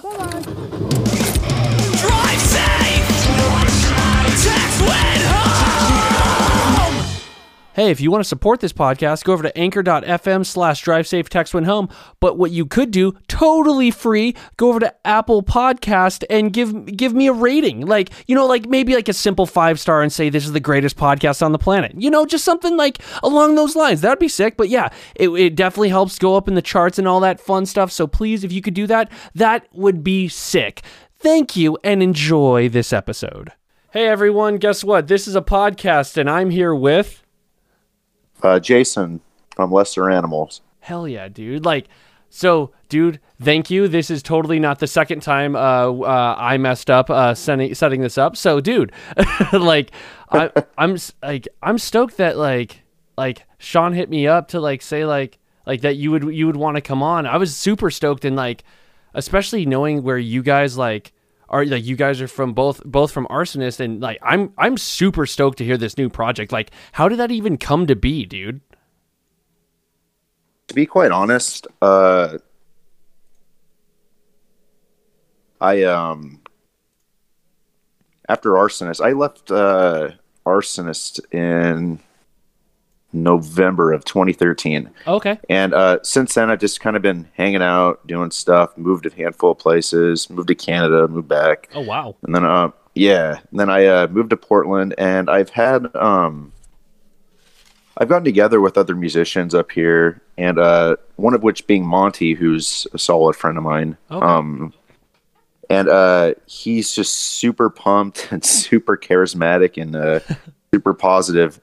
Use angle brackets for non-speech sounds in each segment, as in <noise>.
Drive Hey, if you want to support this podcast, go over to anchor.fm slash drive safe text when home. But what you could do, totally free, go over to Apple Podcast and give give me a rating. Like, you know, like maybe like a simple five star and say this is the greatest podcast on the planet. You know, just something like along those lines. That'd be sick. But yeah, it, it definitely helps go up in the charts and all that fun stuff. So please, if you could do that, that would be sick. Thank you and enjoy this episode. Hey everyone, guess what? This is a podcast and I'm here with Uh, Jason from Lesser Animals. Hell yeah, dude. Like, so, dude, thank you. This is totally not the second time uh, uh, I messed up uh, setting, setting this up. So, dude, <laughs> like, I, I'm like, I'm stoked that like, like Sean hit me up to like say like, like that you would you would want to come on. I was super stoked and like, especially knowing where you guys like are like you guys are from both both from arsonist and like i'm i'm super stoked to hear this new project. Like how did that even come to be dude? To be quite honest, uh, I um after Arsonist, I left uh, Arsonist in November of 2013, okay and uh, since then I've just kind of been hanging out, doing stuff. Moved a handful of places, moved to Canada, moved back. oh wow And then, uh, yeah, and then I uh, moved to Portland, and I've had, um, I've gotten together with other musicians up here, and uh, one of which being Monty, who's a solid friend of mine. Okay. Um, and uh, he's just super pumped <laughs> and super charismatic and uh, super positive.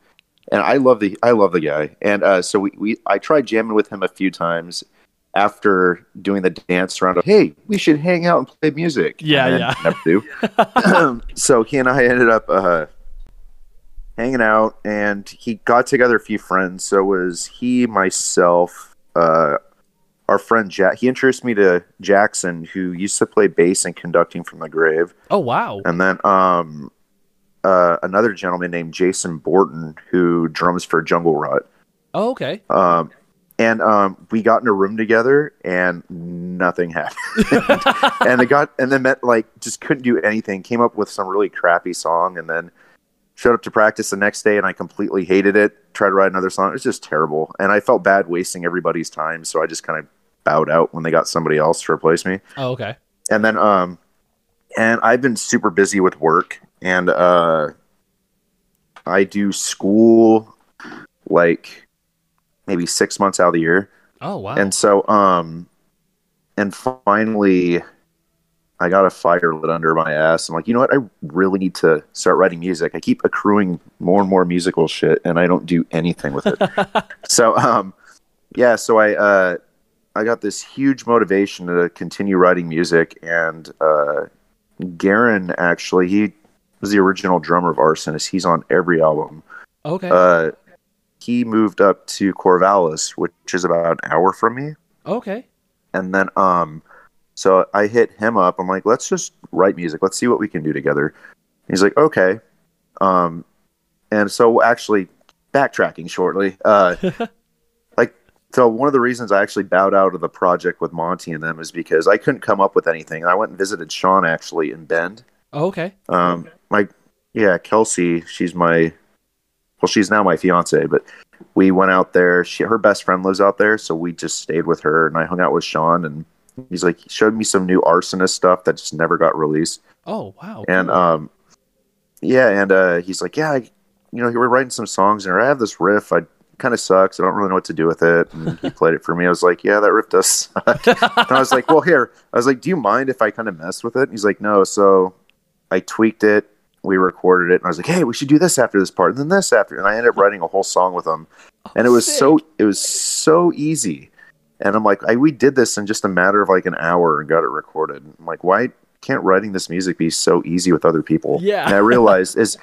And I love the I love the guy. And uh, so we, we I tried jamming with him a few times after doing the dance round of hey we should hang out and play music Yeah, And yeah. never do <laughs> so he and I ended up uh, hanging out, and he got together a few friends. So it was he, myself, uh, our friend Jack. He introduced me to Jackson, who used to play bass and conducting from the grave, Oh wow. and then um, uh, another gentleman named Jason Borton, who drums for Jungle Rot. Oh, okay. Um, and um, we got in a room together, and nothing <laughs> happened. <laughs> and it got, and then met like just couldn't do anything. Came up with some really crappy song, and then showed up to practice the next day, and I completely hated it. Tried to write another song. It was just terrible, and I felt bad wasting everybody's time. So I just kind of bowed out when they got somebody else to replace me Oh, okay. and then um and i've been super busy with work and uh i do school like maybe six months out of the year. Oh wow. and so um and finally i got a fire lit under my ass. I'm like you know what? I really need to start writing music. I keep accruing more and more musical shit and i don't do anything with it. <laughs> So um yeah so i uh i got this huge motivation to continue writing music and uh Garen actually he was the original drummer of arsonist. He's on every album. Okay. uh he moved up to corvallis which is about an hour from me. Okay. and then um so i hit him up. I'm like let's just write music. Let's see what we can do together. He's like okay. Um and so actually backtracking shortly uh <laughs> like so one of the reasons i actually bowed out of the project with monty and them is because i couldn't come up with anything. And i went and visited sean actually in bend Oh, okay. um my yeah kelsey she's my well she's now my fiance but we went out there. She her best friend lives out there so we just stayed with her and i hung out with sean and he's like he showed me some new arsonist stuff that just never got released. Oh wow. and um yeah and uh he's like yeah I, you know we're writing some songs and i have this riff. I kind of sucks. I don't really know what to do with it. And he <laughs> played it for me. I was like yeah that riff does suck. <laughs> And i was like well here. I was like do you mind if i kind of mess with it? And he's like no so i tweaked it we recorded it and i was like hey we should do this after this part and then this after and i ended up writing a whole song with him and it was so it was so easy. And i'm like I, we did this in just a matter of like an hour and got it recorded. I'm like why can't writing this music be so easy with other people? Yeah. and i realized is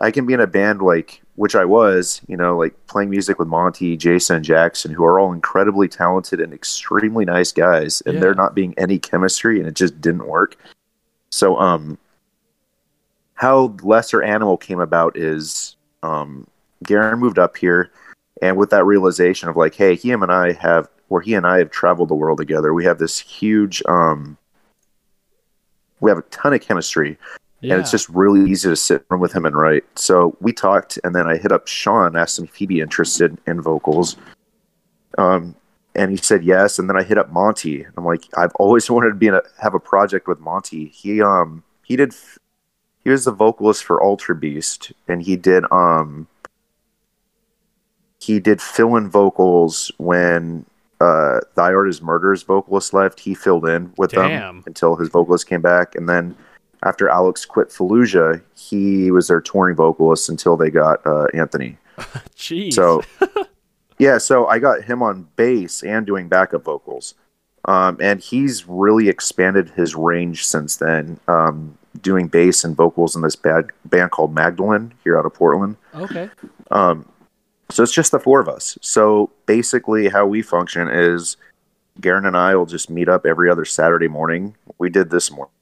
i can be in a band like which i was you know like playing music with monty jason jackson who are all incredibly talented and extremely nice guys and Yeah. there not being any chemistry and it just didn't work. So um how lesser animal came about is um Garen moved up here and with that realization of like hey him and i have or he and i have traveled the world together we have this huge um we have a ton of chemistry, Yeah. and it's just really easy to sit in with him and write. So we talked, and then I hit up Sean, asked him if he'd be interested in vocals. Um, and he said yes. And then I hit up Monty. I'm like, I've always <laughs> wanted to be in a have a project with Monty. He um he did he was the vocalist for Ultra Beast, and he did um he did fill in vocals when uh Thy Art is Murder's vocalist left. He filled in with Damn. them until his vocalist came back, and then after Alex quit Fallujah, he was their touring vocalist until they got uh, Anthony. <laughs> Jeez. So, <laughs> yeah, so I got him on bass and doing backup vocals. Um, and he's really expanded his range since then, um, doing bass and vocals in this bad band called Magdalene here out of Portland. okay. Um, so it's just the four of us. So basically, how we function is Garen and I will just meet up every other Saturday morning. We did this morning,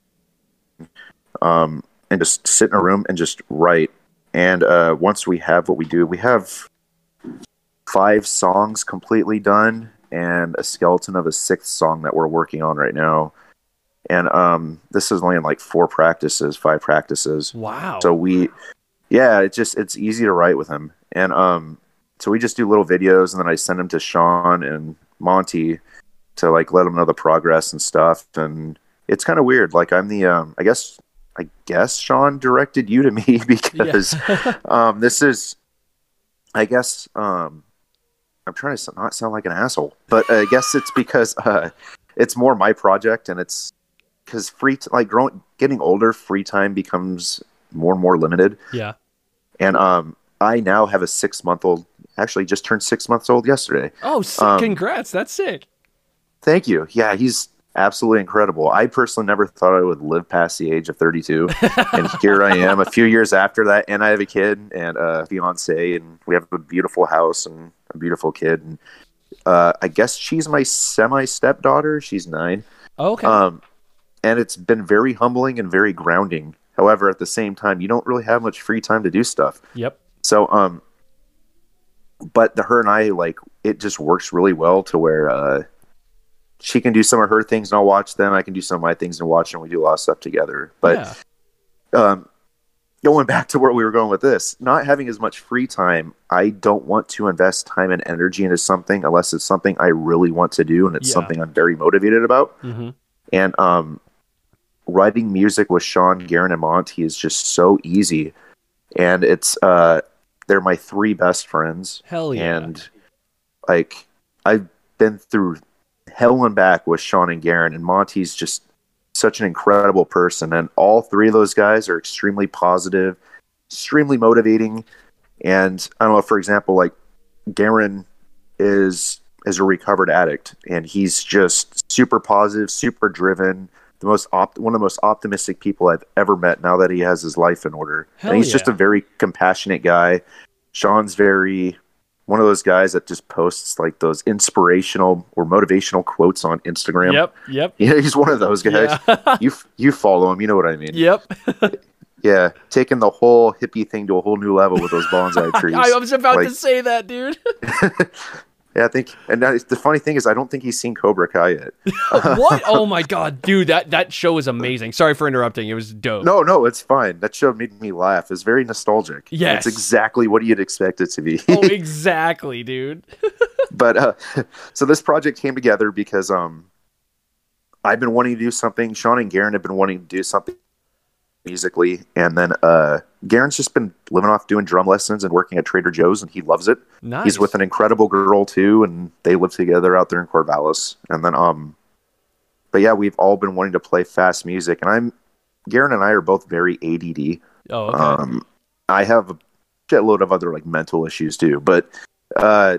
um, and just sit in a room and just write. And uh, once we have what we do, we have five songs completely done and a skeleton of a sixth song that we're working on right now. And um, this is only in like four practices, five practices. Wow. So we, yeah, it's just it's easy to write with him, and um, so we just do little videos, and then I send them to Sean and Monty to like let them know the progress and stuff, and it's kind of weird. Like I'm the, um, I guess, I guess Sean directed you to me <laughs> because <laughs> um, this is, I guess, um, I'm trying to not sound like an asshole, but I guess it's because uh, it's more my project, and it's because free t- like growing, getting older, free time becomes more and more limited. yeah. And um, I now have a six month old. Actually, just turned six months old yesterday. Oh, sick. Um, congrats. That's sick. Thank you. Yeah, he's absolutely incredible. I personally never thought I would live past the age of 32, <laughs> and here I am, a few years after that, and I have a kid and a fiance, and we have a beautiful house and a beautiful kid. And uh, I guess she's my semi stepdaughter. She's nine. Okay. Um, and it's been very humbling and very grounding. However, at the same time, you don't really have much free time to do stuff. yep. So, um, but the her and I like it just works really well to where uh, she can do some of her things and I'll watch them. I can do some of my things and watch, and we do a lot of stuff together. But yeah. um, going back to where we were going with this, not having as much free time, I don't want to invest time and energy into something unless it's something I really want to do and it's Yeah. something I'm very motivated about. hmm And um, writing music with Sean, Garen, and Monty is just so easy. And it's uh, they're my three best friends. Hell yeah. And like I've been through hell and back with Sean and Garen, and Monty's just such an incredible person. And all three of those guys are extremely positive, extremely motivating. And I don't know, for example, like Garen is is a recovered addict, and he's just super positive, super driven. The most op- one of the most optimistic people I've ever met. Now that he has his life in order, Hell and he's just a very compassionate guy. Sean's very one of those guys that just posts like those inspirational or motivational quotes on Instagram. Yep. Yep. <laughs> Yeah, he's one of those guys. Yeah. <laughs> You you follow him, you know what I mean. yep. <laughs> Yeah, taking the whole hippie thing to a whole new level with those bonsai trees. I was about Like- to say that, dude. Yeah, I think, and the funny thing is, I don't think he's seen Cobra Kai yet. <laughs> what? Oh my god, dude, that that show is amazing. Sorry for interrupting. It was dope. No, no, it's fine. That show made me laugh. It's very nostalgic. Yes. it's exactly what you'd expect it to be. <laughs> Oh, exactly, dude. <laughs> but uh, so this project came together because um, I've been wanting to do something. Sean and Garen have been wanting to do something musically, and then uh, Garen's just been living off doing drum lessons and working at Trader Joe's, and he loves it. Nice. He's with an incredible girl too, and they live together out there in Corvallis. And then um, but yeah, we've all been wanting to play fast music, and I'm Garen and I are both very ADD. Oh, okay. Um, I have a shitload of other like mental issues too, but uh,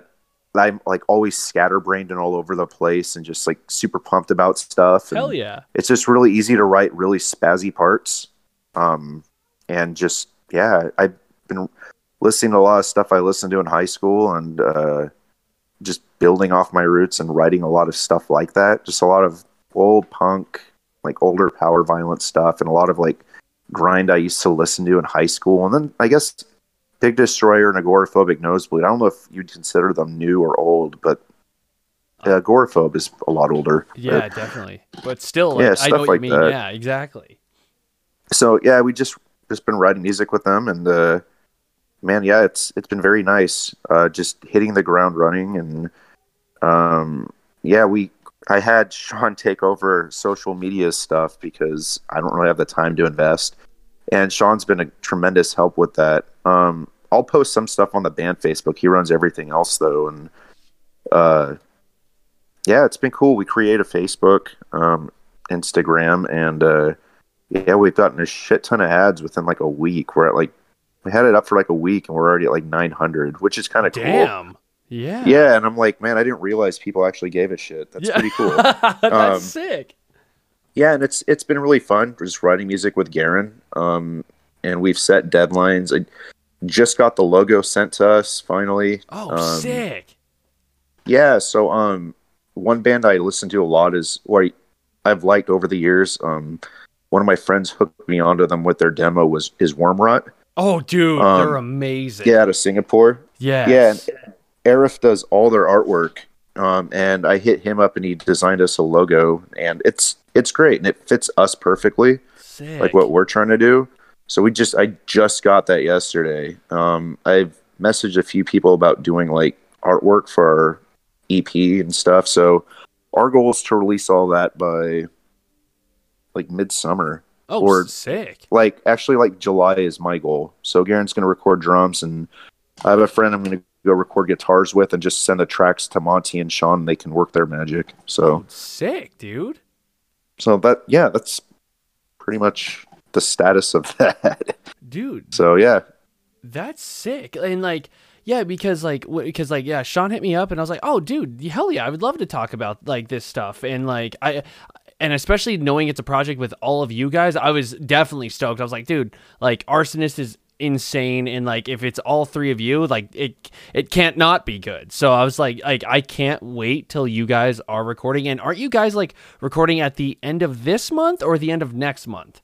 I'm like always scatterbrained and all over the place, and just like super pumped about stuff. and Hell yeah. It's just really easy to write really spazzy parts, um, and just yeah, I've been listening to a lot of stuff I listened to in high school, and uh, just building off my roots and writing a lot of stuff like that. Just a lot of old punk, like older power violence stuff, and a lot of like grind I used to listen to in high school. And then I guess Pig Destroyer and Agoraphobic Nosebleed. I don't know if you'd consider them new or old, but uh, Agoraphobe is a lot older. Yeah, But definitely. But still, like, Yeah, I know what you like mean. that. Yeah, exactly. So yeah, we just just been writing music with them, and uh, man, yeah, it's it's been very nice. Uh, just hitting the ground running, and um, yeah, we I had Sean <laughs> take over social media stuff because I don't really have the time to invest, and Sean's been a tremendous help with that. Um, I'll post some stuff on the band Facebook. He runs everything else though, and uh, yeah, it's been cool. We create a Facebook, um, Instagram, and uh, yeah, we've gotten a shit ton of ads within like a week. We're at like we had it up for like a week, and we're already at like 900, which is kind of cool. Damn. Yeah. Yeah, and I'm like, man, I didn't realize people actually gave a shit. That's Yeah. pretty cool. <laughs> That's Um, sick. yeah, and it's it's been really fun just writing music with Garen. Um, and we've set deadlines. I just got the logo sent to us finally. Oh, Um, sick. Yeah, so um, one band I listen to a lot is or I've liked over the years. Um, one of my friends hooked me onto them with their demo was is Wormrot. Oh, dude, um, they're amazing. Yeah, out of Singapore. yeah Yeah, Arif does all their artwork. Um, and I hit him up and he designed us a logo and it's it's great and it fits us perfectly, sick. like what we're trying to do. So we just I just got that yesterday. Um, I've messaged a few people about doing like artwork for our EP and stuff. So our goal is to release all that by like midsummer. oh, or- sick. Like actually like July is my goal. So Garen's gonna record drums and I have a friend I'm gonna go record guitars with and just send the tracks to Monty and Sean and they can work their magic. So oh, Sick, dude. so that yeah, that's pretty much the status of <laughs> that. Dude, So yeah. That's sick. And like, yeah, because like, because like, yeah, Sean hit me up and I was like, oh, dude, hell yeah, I would love to talk about like this stuff. And like, I, and especially knowing it's a project with all of you guys, I was definitely stoked. I was like, dude, like, Arsonist is insane and like if it's all three of you like it it can't not be good so i was like like i can't wait till you guys are recording and aren't you guys like recording at the end of this month or the end of next month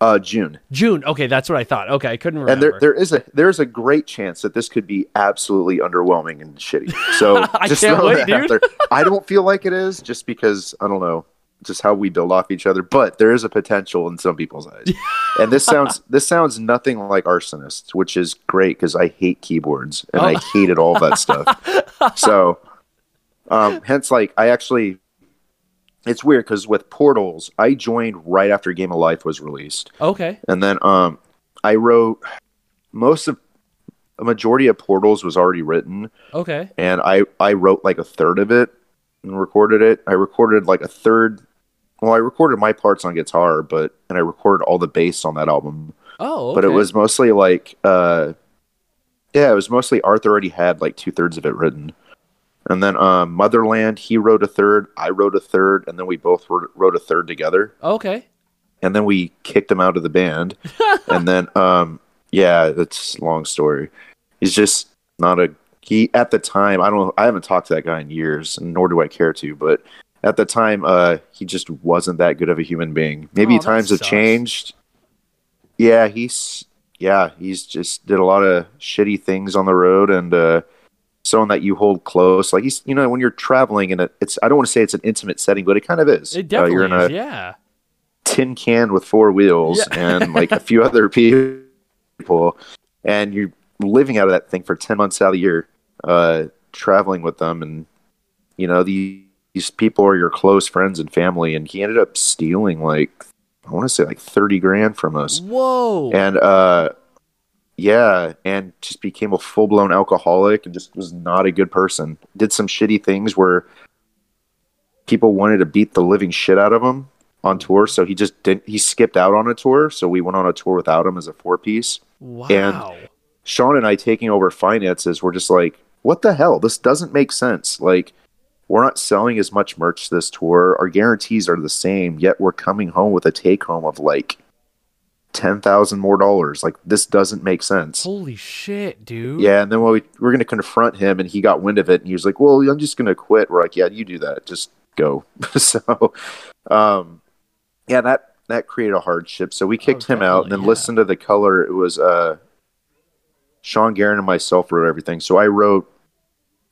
Uh June. june okay that's what i thought okay i couldn't remember And there there is a there's a great chance that this could be absolutely underwhelming and shitty. So <laughs> I just can't wait, dude. I don't feel like it is just because I don't know just how we build off each other, but there is a potential in some people's eyes. <laughs> and this sounds this sounds nothing like arsonists, which is great because I hate keyboards and I Oh. hated all that stuff. <laughs> So um hence like I actually it's weird because with portals, I joined right after Game of Life was released. okay And then um, I wrote most of a majority of Portals was already written, okay and I I wrote like a third of it and recorded it. I recorded like a third. Well, I recorded my parts on guitar, but and I recorded all the bass on that album. oh okay. But it was mostly like, uh, yeah, it was mostly Arthur already had like two thirds of it written. And then um, Motherland, he wrote a third, I wrote a third, and then we both wrote, wrote a third together okay and then we kicked him out of the band <laughs> and then um yeah that's a long story he's just not a he at the time i don't i haven't talked to that guy in years and nor do i care to but at the time uh he just wasn't that good of a human being. Maybe Oh, times have changed. Yeah he's yeah he's just did a lot of shitty things on the road and uh someone that you hold close. Like he's you know when you're traveling and it's i don't want to say it's an intimate setting but it kind of is. It Uh, definitely you're in is, a yeah. tin can with four wheels and like a few other <laughs> people and you're living out of that thing for 10 months out of the year uh traveling with them and you know these, these people are your close friends and family and he ended up stealing like i want to say like 30 grand from us. Whoa. and uh yeah and just became a full-blown alcoholic and just was not a good person. Did some shitty things where people wanted to beat the living shit out of him on tour so he just didn't he skipped out on a tour so we went on a tour without him as a four piece wow. sean and i taking over finances were just like what the hell? This doesn't make sense. Like we're not selling as much merch this tour. Our guarantees are the same yet we're coming home with a take home of like 10,000 more dollars. Like this doesn't make sense. Holy shit, dude. yeah and then when we we're going to confront him and he got wind of it and he was like well i'm just going to quit. We're like yeah you do that. Just go. <laughs> So um yeah that that created a hardship. So we kicked him out and then yeah. listened to the color. It was uh sean Garrett and myself wrote everything. So i wrote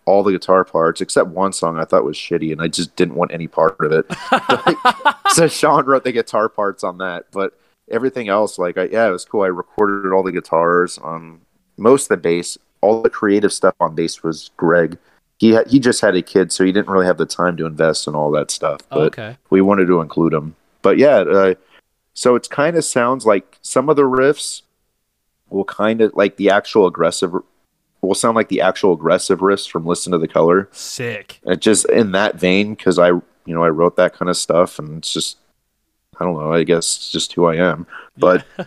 all the guitar parts except one song i thought was shitty and i just didn't want any part of it <laughs> <laughs> so sean wrote the guitar parts on that but everything else, like, I, yeah, it was cool. I recorded all the guitars, um, most of the bass, all the creative stuff on bass was Greg. He had, he just had a kid, so he didn't really have the time to invest in all that stuff. But okay. we wanted to include him. But yeah, uh, so it's kind of sounds like some of the riffs will kind of like the actual aggressive will sound like the actual aggressive riffs from Listen to the Color. Sick. And just in that vein, because I you know I wrote that kind of stuff, and it's just I don't know. I guess it's just who I am. But <laughs>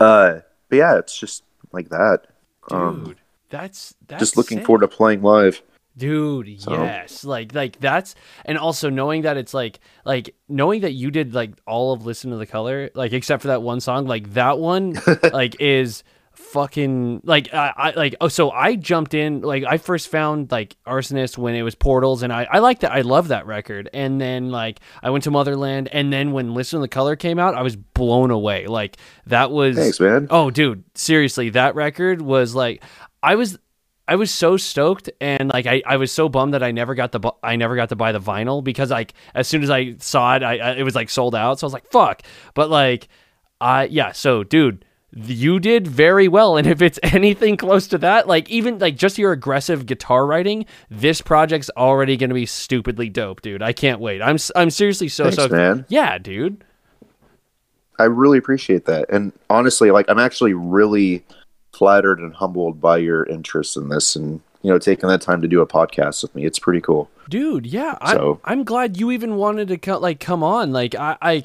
uh, but yeah, it's just like that. Dude, Um, that's that's just looking sick. forward to playing live. Dude, So- yes. Like like that's and also knowing that it's like like knowing that you did like all of Listen to the Color, like except for that one song, like that one <laughs> like is fucking like I, I like oh so I jumped in like I first found like Arsonist when it was Portals and I I like that I love that record and then like I went to Motherland and then when Listen to the Color came out I was blown away like that was Thanks, man. Oh, dude, seriously, that record was like, I was, I was so stoked, and like, I, I was so bummed that I never got the, bu- I never got to buy the vinyl because like, as soon as I saw it, I, I it was like sold out. So I was like, fuck. But like, I yeah. So, dude. You did very well, and if it's <laughs> anything close to that, like even like just your aggressive guitar writing, this project's already gonna be stupidly dope, dude. I can't wait. I'm I'm seriously so Thanks, so man. yeah, dude. I really appreciate that. And honestly, like I'm actually really flattered and humbled by your interest in this and you know taking that time to do a podcast with me. It's pretty cool. dude yeah I'm, So- I'm glad you even wanted to co- like come on like i i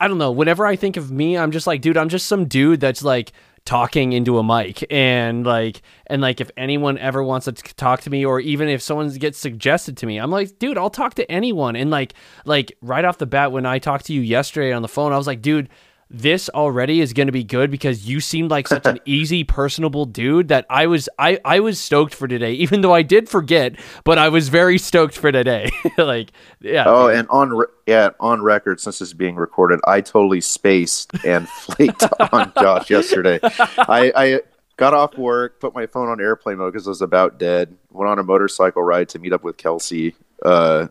i don't know whenever i think of me i'm just like dude i'm just some dude that's like talking into a mic. And like and like if anyone ever wants to talk to me or even if someone gets suggested to me i'm like dude i'll talk to anyone. And like like right off the bat when i talked to you yesterday on the phone i was like dude this already is going to be good because you seemed like such an <laughs> easy personable dude that i was i i was stoked for today <laughs> even though i did forget but i was very stoked for today <laughs> like yeah Oh, and on re- yeah, on record since this is being recorded, I totally spaced and flaked on Josh yesterday. I, I got off work, put my phone on airplane mode because I was about dead. Went on a motorcycle ride to meet up with Kelsey uh,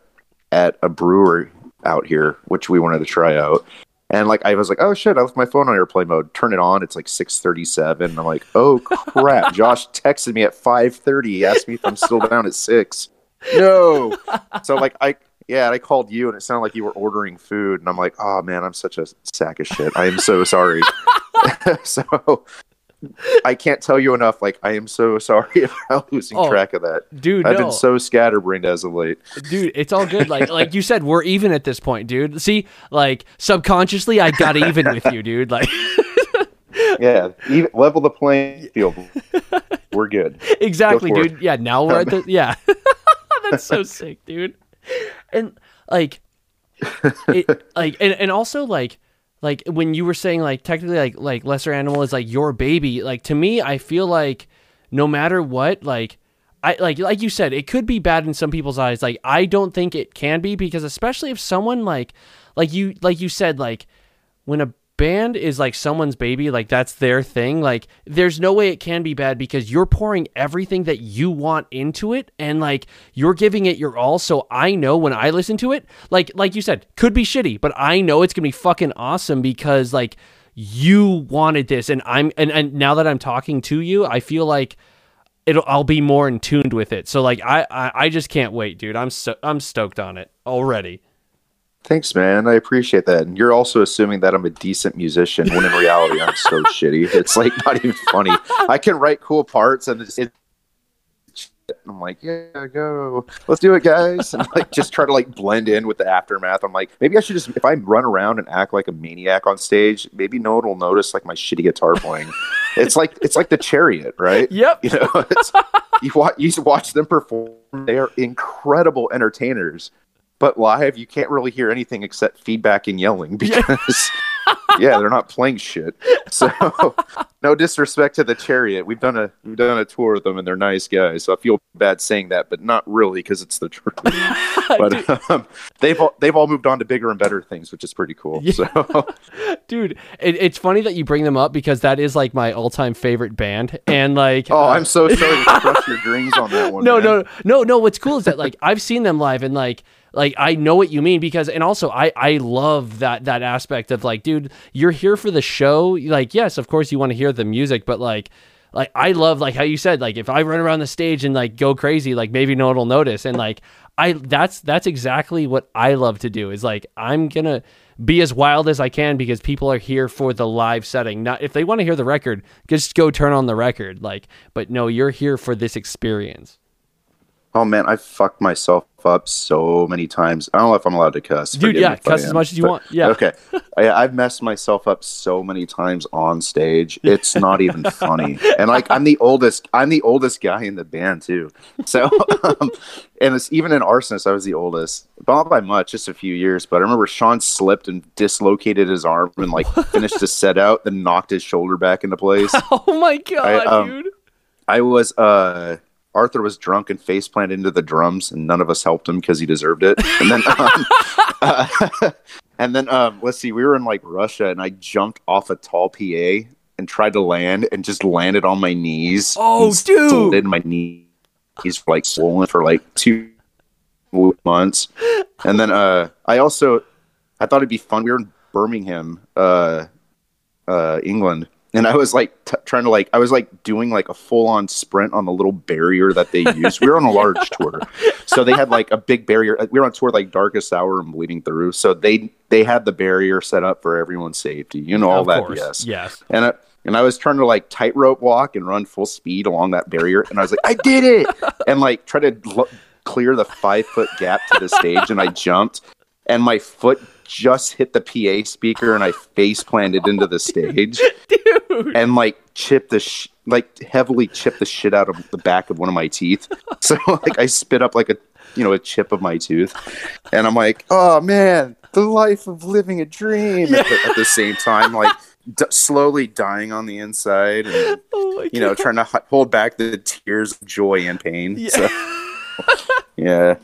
at a brewery out here, which we wanted to try out. And like I was like, oh shit, I left my phone on airplane mode. Turn it on. It's like six thirty seven. I'm like, oh <laughs> crap. Josh texted me at five thirty. He asked me if I'm still down at six. No. So like I yeah, I called you and it sounded like you were ordering food, and I'm like, oh man, I'm such a sack of shit. I am so sorry. <laughs> so I can't tell you enough. Like I am so sorry <laughs> about losing Oh, track of that. dude I've no. been so scatterbrained as of late. dude it's all good like <laughs> like you said we're even at this point dude see like subconsciously i got even with you dude like <laughs> Yeah, even, level the playing field. We're good. exactly, Go dude. Yeah, now we're at the yeah. That's so sick, dude. And like, it, like, and, and also like, like when you were saying like technically like like lesser animal is like your baby. Like to me, I feel like no matter what, like. I like like you said, it could be bad in some people's eyes. Like I don't think it can be because especially if someone like like you like you said like when a band is like someone's baby, like that's their thing, like there's no way it can be bad because you're pouring everything that you want into it and like you're giving it your all. So I know when I listen to it, like like you said, could be shitty, but I know it's gonna be fucking awesome because like you wanted this and I'm and, and now that I'm talking to you, I feel like it'll I'll be more in tuned with it. So like I, I I just can't wait, dude. I'm so I'm stoked on it already. Thanks, man. I appreciate that. And you're also assuming that I'm a decent musician when in reality I'm so <laughs> shitty. It's like not even funny. I can write cool parts and it's, it, I'm like, yeah, go. Let's do it, guys. And like just try to like blend in with the aftermath. I'm like, maybe I should just if I run around and act like a maniac on stage, maybe no one will notice like my shitty guitar playing. it's like it's like the chariot, right? Yep. You know, it's, you watch you watch them perform. They are incredible entertainers, but live you can't really hear anything except feedback and yelling because yeah, they're not playing shit. So <laughs> no disrespect to the Chariot. We've done a we've done a tour with them and they're nice guys. So I feel bad saying that, but not really because it's the truth. <laughs> but um, they've all, they've all moved on to bigger and better things, which is pretty cool. Yeah. So <laughs> dude it, it's funny that you bring them up because that is like my all-time favorite band and like oh, uh, I'm so sorry to crush your dreams on that one. no man. no no no what's cool is that like i've seen them live and like like I know what you mean because and also I I love that that aspect of like dude you're here for the show. Like yes of course you want to hear the music but like like I love like how you said like if I run around the stage and like go crazy like maybe no one will notice. And like I that's that's exactly what I love to do is like I'm gonna be as wild as I can because people are here for the live setting. Not if they want to hear the record just go turn on the record like but no you're here for this experience Oh man, I fucked myself up so many times. I don't know if I'm allowed to cuss. Dude, Forgive yeah, cuss as much as you but- want. Yeah. Okay. I, I've messed myself up so many times on stage. It's not even funny. And like I'm the oldest. I'm the oldest guy in the band too. So, um, and it's even in Arsonist, I was the oldest, but not by much, just a few years. But I remember Sean slipped and dislocated his arm and like finished the set out, then knocked his shoulder back into place. <laughs> oh my god I, um, dude I was uh Arthur was drunk and face planted into the drums, and none of us helped him because he deserved it. And then, um, <laughs> uh, <laughs> and then um, let's see, we were in like Russia, and I jumped off a tall PA and tried to land, and just landed on my knees. Oh, dude. slid my knees were like swollen for like two months, and then uh, I also I thought it'd be fun. We were in Birmingham, uh, uh, England, and I was like t- trying to like I was like doing like a full on sprint on the little barrier that they <laughs> use. We were on a large tour, so they had like a big barrier. Uh, we were on tour like Darkest Hour and Bleeding Through, so they they had the barrier set up for everyone's safety. You know all of that, course yes. yes And I, and I was trying to like tightrope walk and run full speed along that barrier, and I was like, I did it, <laughs> and like try to l- clear the five foot gap to the stage, and I jumped, and my foot just hit the PA speaker, and I face planted into the stage, <laughs> dude and like chipped the sh- like heavily chipped the shit out of the back of one of my teeth. <laughs> So like I spit up like a you know a chip of my tooth, and I'm like, oh man, the life of living a dream. At, the, at the same time, like d- slowly dying on the inside, and <laughs> oh you know god trying to h- hold back the tears of joy and pain. Yeah. So, yeah,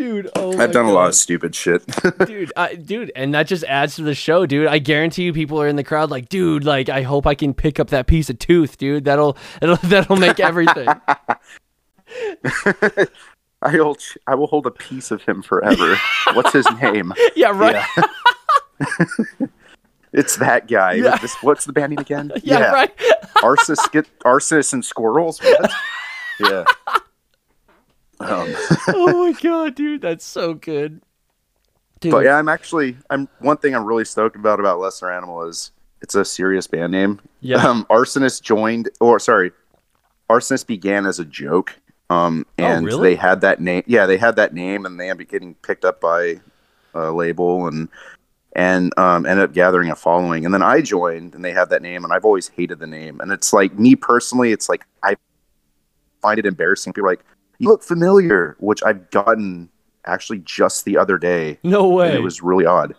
dude oh I've done a lot of stupid shit. <laughs> dude I, dude and that just adds to the show dude i guarantee you people are in the crowd like dude like i hope i can pick up that piece of tooth dude that'll that'll, <laughs> that'll make everything <laughs> I will ch- I will hold a piece of him forever. What's his name? yeah right Yeah. it's that guy. Yeah. This, what's the band name again? yeah, right Arceus, get, Arceus and squirrels. What? yeah. Um, <laughs> oh my god dude that's so good dude but yeah, I'm actually I'm one thing I'm really stoked about about Lesser Animal is it's a serious band name. Yeah. Um, Arsonist joined, or sorry, Arsonist began as a joke. Um, Oh, and really? they had that name. Yeah, they had that name, and they ended up getting picked up by a label and and um, ended up gathering a following. And then I joined, and they had that name, and I've always hated the name. And it's like me personally, it's like I find it embarrassing. People are like, "You look familiar," which I've gotten actually just the other day no way it was really odd.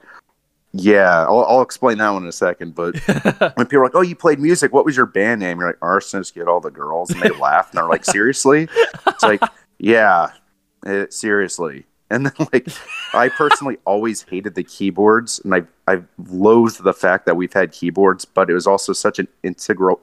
Yeah, I'll, I'll explain that one in a second. But <laughs> when people are like, "Oh, you played music. What was your band name?" You're like, "Arsonists get all the girls," and they laugh and they're like, <laughs> "Seriously?" It's like, "Yeah, eh, seriously." And then like, I personally <laughs> always hated the keyboards, and I I loathed the fact that we've had keyboards, but it was also such an integral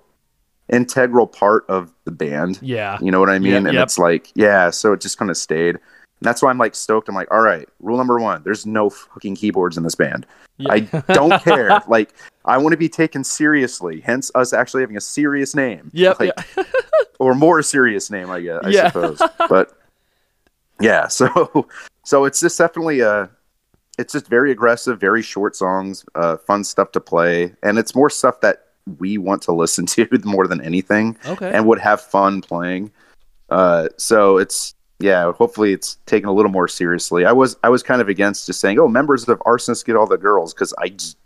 integral part of the band. yeah You know what I mean? Yep, and yep. it's like, yeah, so it just kind of stayed. And that's why I'm like stoked. I'm like, all right, rule number one, there's no fucking keyboards in this band. Yeah. I don't <laughs> care. like, I want to be taken seriously. Hence, us actually having a serious name. Yep, Like, <laughs> or more serious name, I guess. I Yeah. suppose. But yeah, <laughs> so so it's just definitely a. It's just very aggressive, very short songs, uh, fun stuff to play, and it's more stuff that we want to listen to <laughs> more than anything okay and would have fun playing. Uh, so it's yeah. Hopefully, it's taken a little more seriously. I was I was kind of against just saying, "Oh, members of Arsonist get all the girls," because I just,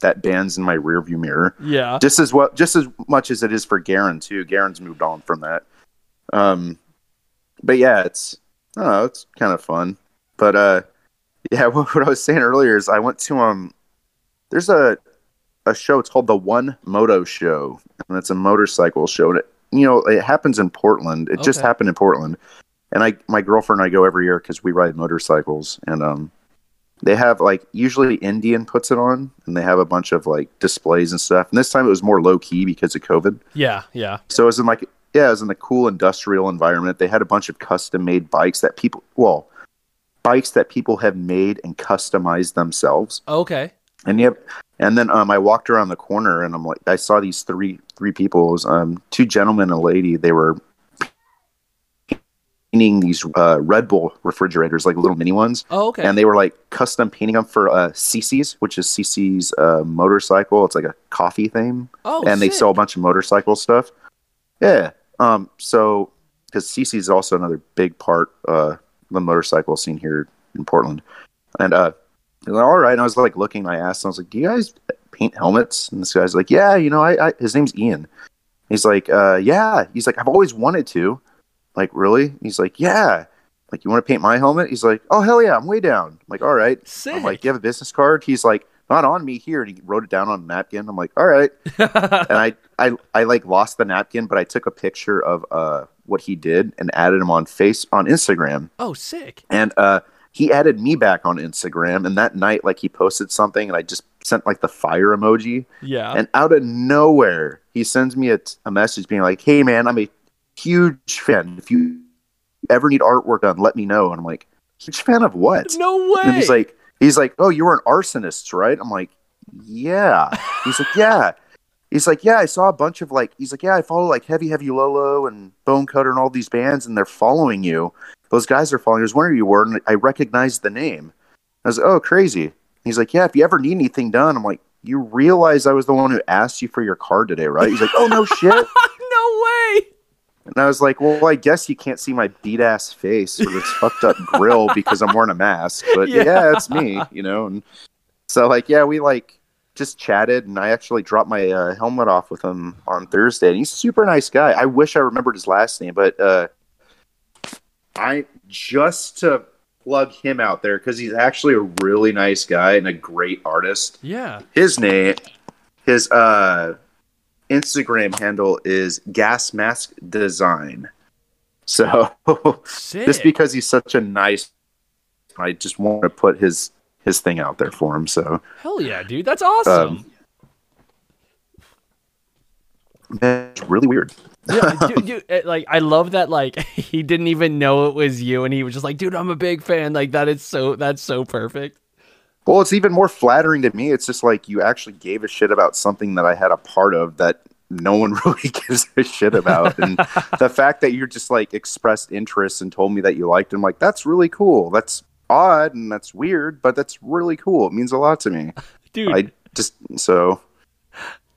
that band's in my rearview mirror yeah just as well, just as much as it is for Garen too. Garen's moved on from that. Um, but yeah, it's I it's kind of fun. But uh, yeah, <laughs> what, what I was saying earlier is I went to um, there's a a show. It's called the One Moto Show, and it's a motorcycle show. And it, you know, it happens in Portland. It just happened in Portland, and I my girlfriend and I go every year because we ride motorcycles, and um, they have like usually Indian puts it on, and they have a bunch of like displays and stuff. And this time it was more low key because of COVID. yeah yeah So it was in like yeah, it was in a cool industrial environment. They had a bunch of custom made bikes that people well, bikes that people have made and customized themselves. Okay. And yep. And then um, I walked around the corner and I'm like, I saw these three three people. Was, um, two gentlemen and a lady. They were painting these uh, Red Bull refrigerators, like little mini ones. Oh, okay. And they were like custom painting them for uh, See See's, which is See See's uh, motorcycle. It's like a coffee thing. oh, and they sell a bunch of motorcycle stuff. Yeah. Um. So, because CC is also another big part uh the motorcycle scene here in Portland, and uh, they're like, all right. And I was like looking. I asked. I was like, "Do you guys paint helmets?" And this guy's like, "Yeah, you know, I." I his name's Ian. He's like, uh, "Yeah." He's like, "I've always wanted to." Like, really? He's like, "Yeah." Like, you want to paint my helmet? He's like, "Oh hell yeah, I'm way down." I'm like, "All right." Sick. I'm like, "You have a business card?" He's like, "Not on me here." And he wrote it down on a napkin. I'm like, "All right." <laughs> and I, I I like lost the napkin, but I took a picture of uh what he did and added him on face on Instagram, oh, sick. and uh he added me back on Instagram, and that night like he posted something, and I just sent like the fire emoji, Yeah. and out of nowhere he sends me a, t- a message being like, "Hey man, I'm a huge fan. If you ever need artwork done, let me know." And I'm like, "Huge fan of what?" no way. And he's like, he's like, oh, you were an arsonist, right? I'm like, yeah. He's like, yeah. He's like, yeah, I saw a bunch of like, he's like, yeah, I follow like Heavy Heavy Low Low and Bone Cutter and all these bands, and they're following you. Those guys are following. I was wondering who you were, and I recognized the name. I was like, oh, crazy. He's like, yeah, if you ever need anything done, I'm like, you realize I was the one who asked you for your card today, right? He's like, oh, no <laughs> shit. no way. And I was like, well, I guess you can't see my beat ass face or this fucked up grill because I'm wearing a mask. <laughs> But Yeah. yeah. it's me, you know. And so, like, yeah, we like just chatted, and I actually dropped my uh, helmet off with him on Thursday. And he's a super nice guy. I wish I remembered his last name, but uh, I just to plug him out there because he's actually a really nice guy and a great artist Yeah. his name his uh instagram handle is gas mask design so <laughs> just because he's such a nice i just want to put his his thing out there for him so Hell yeah, dude. That's awesome. Um, it's really weird yeah, <laughs> dude, dude, it, like I love that. Like <laughs> he didn't even know it was you, and he was just like, "Dude, I'm a big fan." Like that is so. That's so perfect. well it's even more flattering to me it's just like you actually gave a shit about something that i had a part of that no one <laughs> really gives a shit about and the fact that you just like expressed interest and told me that you liked him like that's really cool that's odd and that's weird but that's really cool it means a lot to me Dude, i just so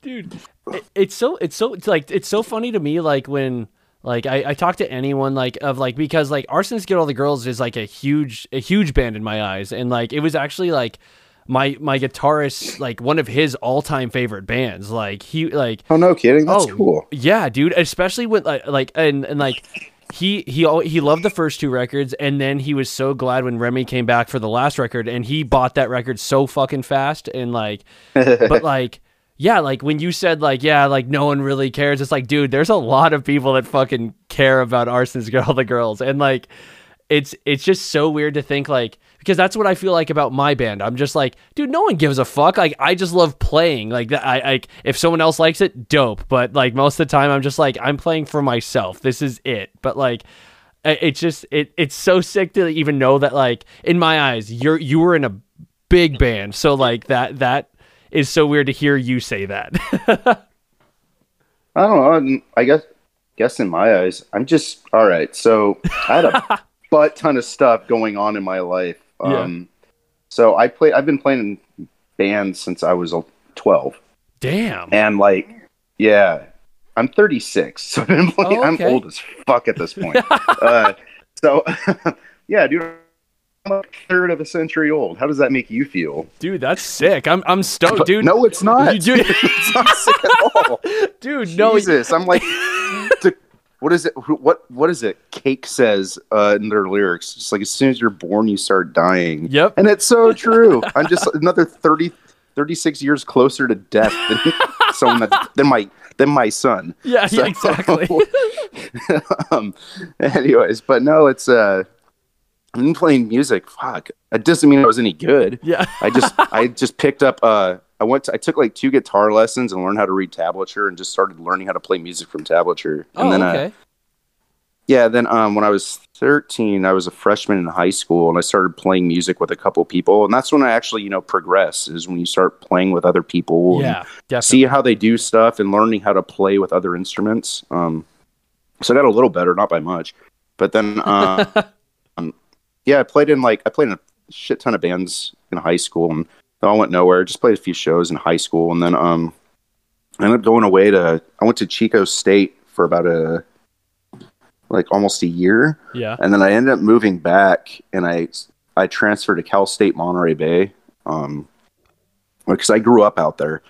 dude it, it's so it's so it's like it's so funny to me like when like I, I talk to anyone like of like because like arsonists get all the girls is like a huge a huge band in my eyes and like it was actually like my my guitarist like one of his all-time favorite bands like he like oh no kidding that's oh, cool Yeah, dude. Especially with like, like and and like he he he loved the first two records, and then he was so glad when Remy came back for the last record, and he bought that record so fucking fast, and like, but <laughs> like. Yeah, like when you said like yeah, like no one really cares. It's like, dude, there's a lot of people that fucking care about Arson's <laughs> Girl the Girls. And like it's it's just so weird to think like because that's what I feel like about my band. I'm just like, dude, no one gives a fuck. Like I just love playing. Like I like if someone else likes it, dope. But like most of the time I'm just like I'm playing for myself. This is it. But like it's just it it's so sick to even know that like in my eyes you're you were in a big band. So like that that is so weird to hear you say that. i don't know i guess guess in my eyes i'm just all right so i had a <laughs> butt ton of stuff going on in my life Yeah. um so i play i've been playing in bands since i was uh, 12 Damn. and like yeah i'm 36 <laughs> so been playing, Oh, okay. i'm old as fuck at this point <laughs> uh, so yeah dude a third of a century old how does that make you feel Dude, that's sick. I'm I'm stoked, dude. no it's not You do- <laughs> <laughs> it's not sick at all <laughs> dude, no. jesus i'm like to, what is it what what is it cake says uh, in their lyrics just like as soon as you're born you start dying Yep. and it's so true i'm just another 30 36 years closer to death than someone that than my than my son Yeah, So- yeah, exactly. um, anyways, but no, it's uh, I've been playing music. Fuck, it doesn't mean I was any good. yeah. I just <laughs> I just picked up. Uh, I went. To, I took like two guitar lessons and learned how to read tablature and just started learning how to play music from tablature. And Oh, then, okay. uh, yeah, then um, when I was 13, I was a freshman in high school, and I started playing music with a couple people, and that's when I actually, you know, progress. Is when you start playing with other people, and Yeah, definitely. see how they do stuff, and learning how to play with other instruments. Um, so I got a little better, not by much, but then, uh, <laughs> yeah, I played in like I played in a shit ton of bands in high school, and they all went nowhere. Just played a few shows in high school, and then um, I ended up going away to I went to Chico State for about a like almost a year, yeah. and then I ended up moving back, and I I transferred to Cal State Monterey Bay, um, because I grew up out there,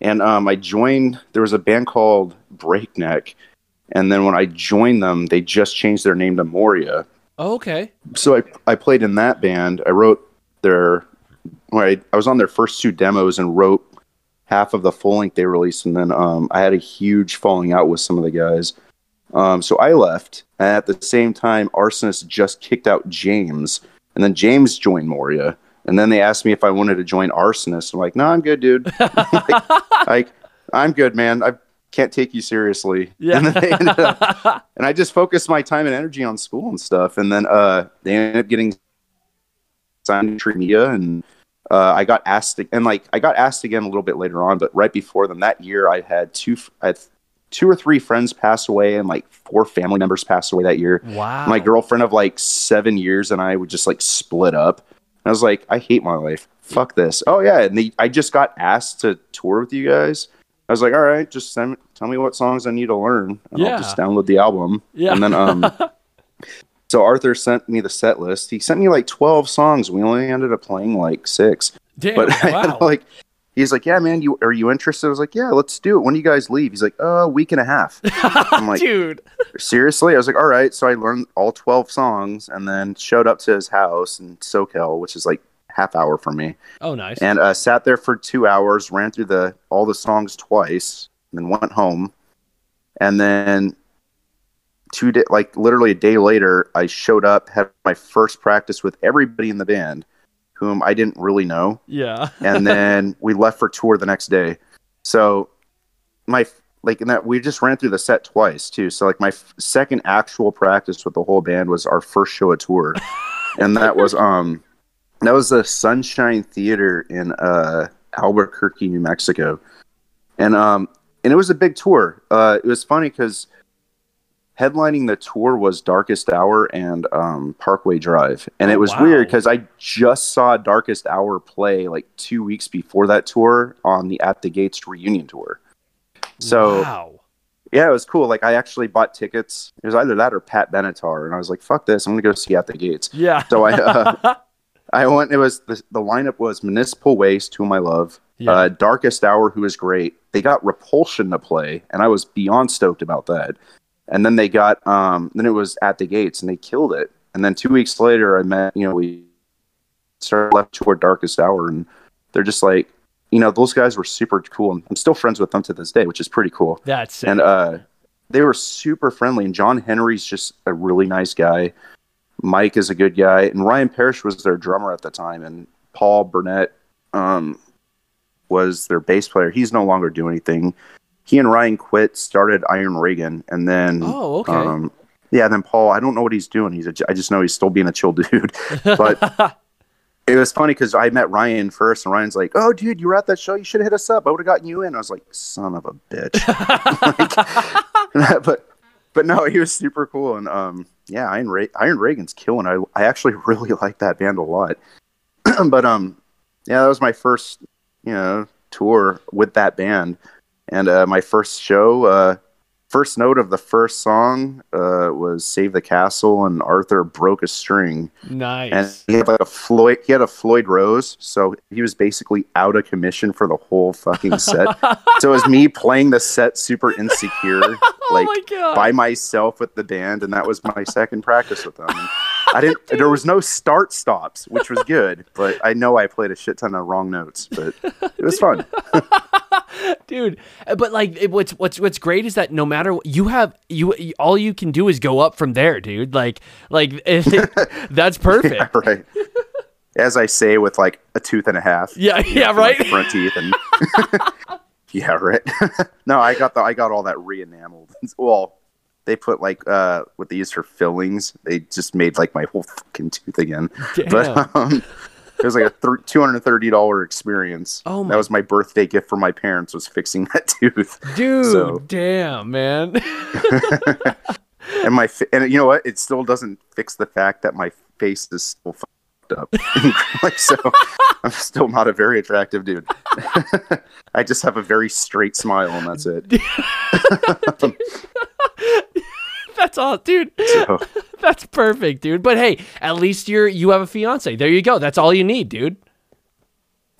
and um, I joined. There was a band called Breakneck, and then when I joined them, they just changed their name to Moria. Oh, okay. So I I played in that band. I wrote their, well, I, I was on their first two demos and wrote half of the full length they released, and then um, I had a huge falling out with some of the guys. Um, so I left, and at the same time, Arsonist just kicked out James, and then James joined Moria, and then they asked me if I wanted to join Arsonist. I'm like, no, I'm good, dude. like, <laughs> like, I'm good, man. I can't take you seriously. Yeah. And up, <laughs> and I just focused my time and energy on school and stuff, and then uh, they ended up getting signed to Media, and uh, I got asked, and like I got asked again a little bit later on, but right before them that year, I had two, I had two or three friends pass away, and like four family members passed away that year. Wow. My girlfriend of like seven years and I would just like split up. I was like, I hate my life. Fuck this. Oh yeah, and they, I just got asked to tour with you guys. I was like, all right, just send, tell me what songs I need to learn, and Yeah. I'll just download the album. Yeah. And then um, <laughs> so Arthur sent me the set list. He sent me like twelve songs. We only ended up playing like six. Damn. But <laughs> wow. like, he's like, yeah, man, you are you interested? I was like, yeah, let's do it. When do you guys leave? He's like, uh, a week and a half. <laughs> I'm like, Dude. seriously? I was like, all right. So I learned all 12 songs and then showed up to his house in SoCal, which is like half hour for me, Oh, nice. and uh, sat there for two hours, ran through the all the songs twice, and then went home. And then two day, like literally a day later, I showed up, had my first practice with everybody in the band, whom I didn't really know yeah. <laughs> and then we left for tour the next day. So my like in that we just ran through the set twice too. So like my f- second actual practice with the whole band was our first show at tour, <laughs> and that was um that was the Sunshine Theater in uh Albuquerque, New Mexico, and um and it was a big tour. Uh, it was funny because headlining the tour was Darkest Hour and um, Parkway Drive, and Oh, it was wow. weird because I just saw Darkest Hour play like two weeks before that tour on the At the Gates reunion tour. So wow. yeah, it was cool. Like I actually bought tickets. It was either that or Pat Benatar, and I was like, "Fuck this! I'm gonna go see At the Gates." Yeah. So I uh, <laughs> I went. It was the the lineup was Municipal Waste, whom I love. Yeah. Uh, Darkest Hour, who is great. They got Repulsion to play, and I was beyond stoked about that. And then they got um, then it was At the Gates, and they killed it. And then two weeks later, I met you know we started left toward Darkest Hour, and they're just like you know those guys were super cool, and I'm still friends with them to this day, which is pretty cool That's sick. and uh, they were super friendly. And John Henry's just a really nice guy. Mike is a good guy, and Ryan Parrish was their drummer at the time, and Paul Burnette um, was their bass player. He's no longer doing anything. He and Ryan quit, started Iron Reagan, and then oh, okay. um, yeah, then Paul. I don't know what he's doing. He's a, I just know he's still being a chill dude. <laughs> but it was funny because I met Ryan first, and Ryan's like, "Oh, dude, you were at that show. You should have hit us up. I would have gotten you in." I was like, "Son of a bitch." <laughs> <laughs> Like, but but no, he was super cool, and um, yeah, Iron Ra- Iron Reagan's killing. I I actually <laughs> really like that band a lot. <clears throat> but um, yeah, that was my first you know tour with that band, and uh, my first show. Uh, first note of the first song uh, was "Save the Castle," and Arthur broke a string nice. and he had like a Floyd. He had a Floyd Rose, so he was basically out of commission for the whole fucking set. <laughs> so it was me playing the set super insecure, <laughs> Oh like oh my by myself with the band, and that was my second practice with them. And I didn't. <laughs> there was no start stops, which was good, but I know I played a shit ton of wrong notes, but it was fun. <laughs> dude but like it, what's what's what's great is that no matter what you have you all you can do is go up from there dude like like <laughs> that's perfect right. As I say, with like a tooth and a half. yeah yeah, right front teeth and yeah <laughs> right <laughs> no i got the i got all that re-enameled <laughs> well they put like uh what they use for fillings. They just made like my whole fucking tooth again. Damn. But um, it was like a th- two hundred thirty dollar experience. Oh my- that was my birthday gift for my parents was fixing that tooth. Dude, So- damn, man. and my fa- and you know what? It still doesn't fix the fact that my face is still fucked up. <laughs> like so, I'm still not a very attractive dude. <laughs> I just have a very straight smile, and that's it. <laughs> That's all, dude. So, That's perfect, dude. But hey, at least you're you have a fiance. There you go. That's all you need, dude.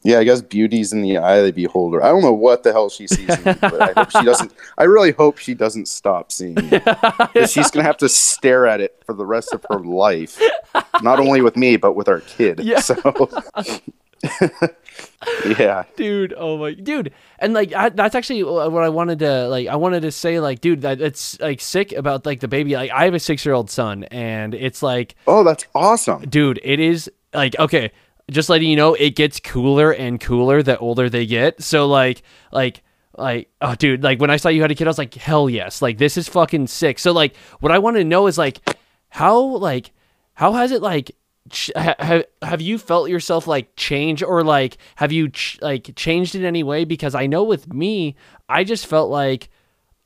Yeah, I guess beauty's in the eye of the beholder. I don't know what the hell she sees in me, but I hope she doesn't. <laughs> I really hope she doesn't stop seeing me. <laughs> 'Cause she's gonna have to stare at it for the rest of her life, not only with me but with our kid. Yeah. So, <laughs> yeah. dude oh my dude and like I, that's actually what i wanted to like i wanted to say like dude that it's like sick about like the baby like i have a six year old son and it's like Oh, that's awesome. dude it is like okay just letting you know it gets cooler and cooler the older they get. So like like like oh dude like when i saw you had a kid i was like hell yes. Like this is fucking sick. So like what i want to know is like how like how has it like ch- ha- ha- have you felt yourself like change or like have you ch- like changed in any way? Because i know with me i just felt like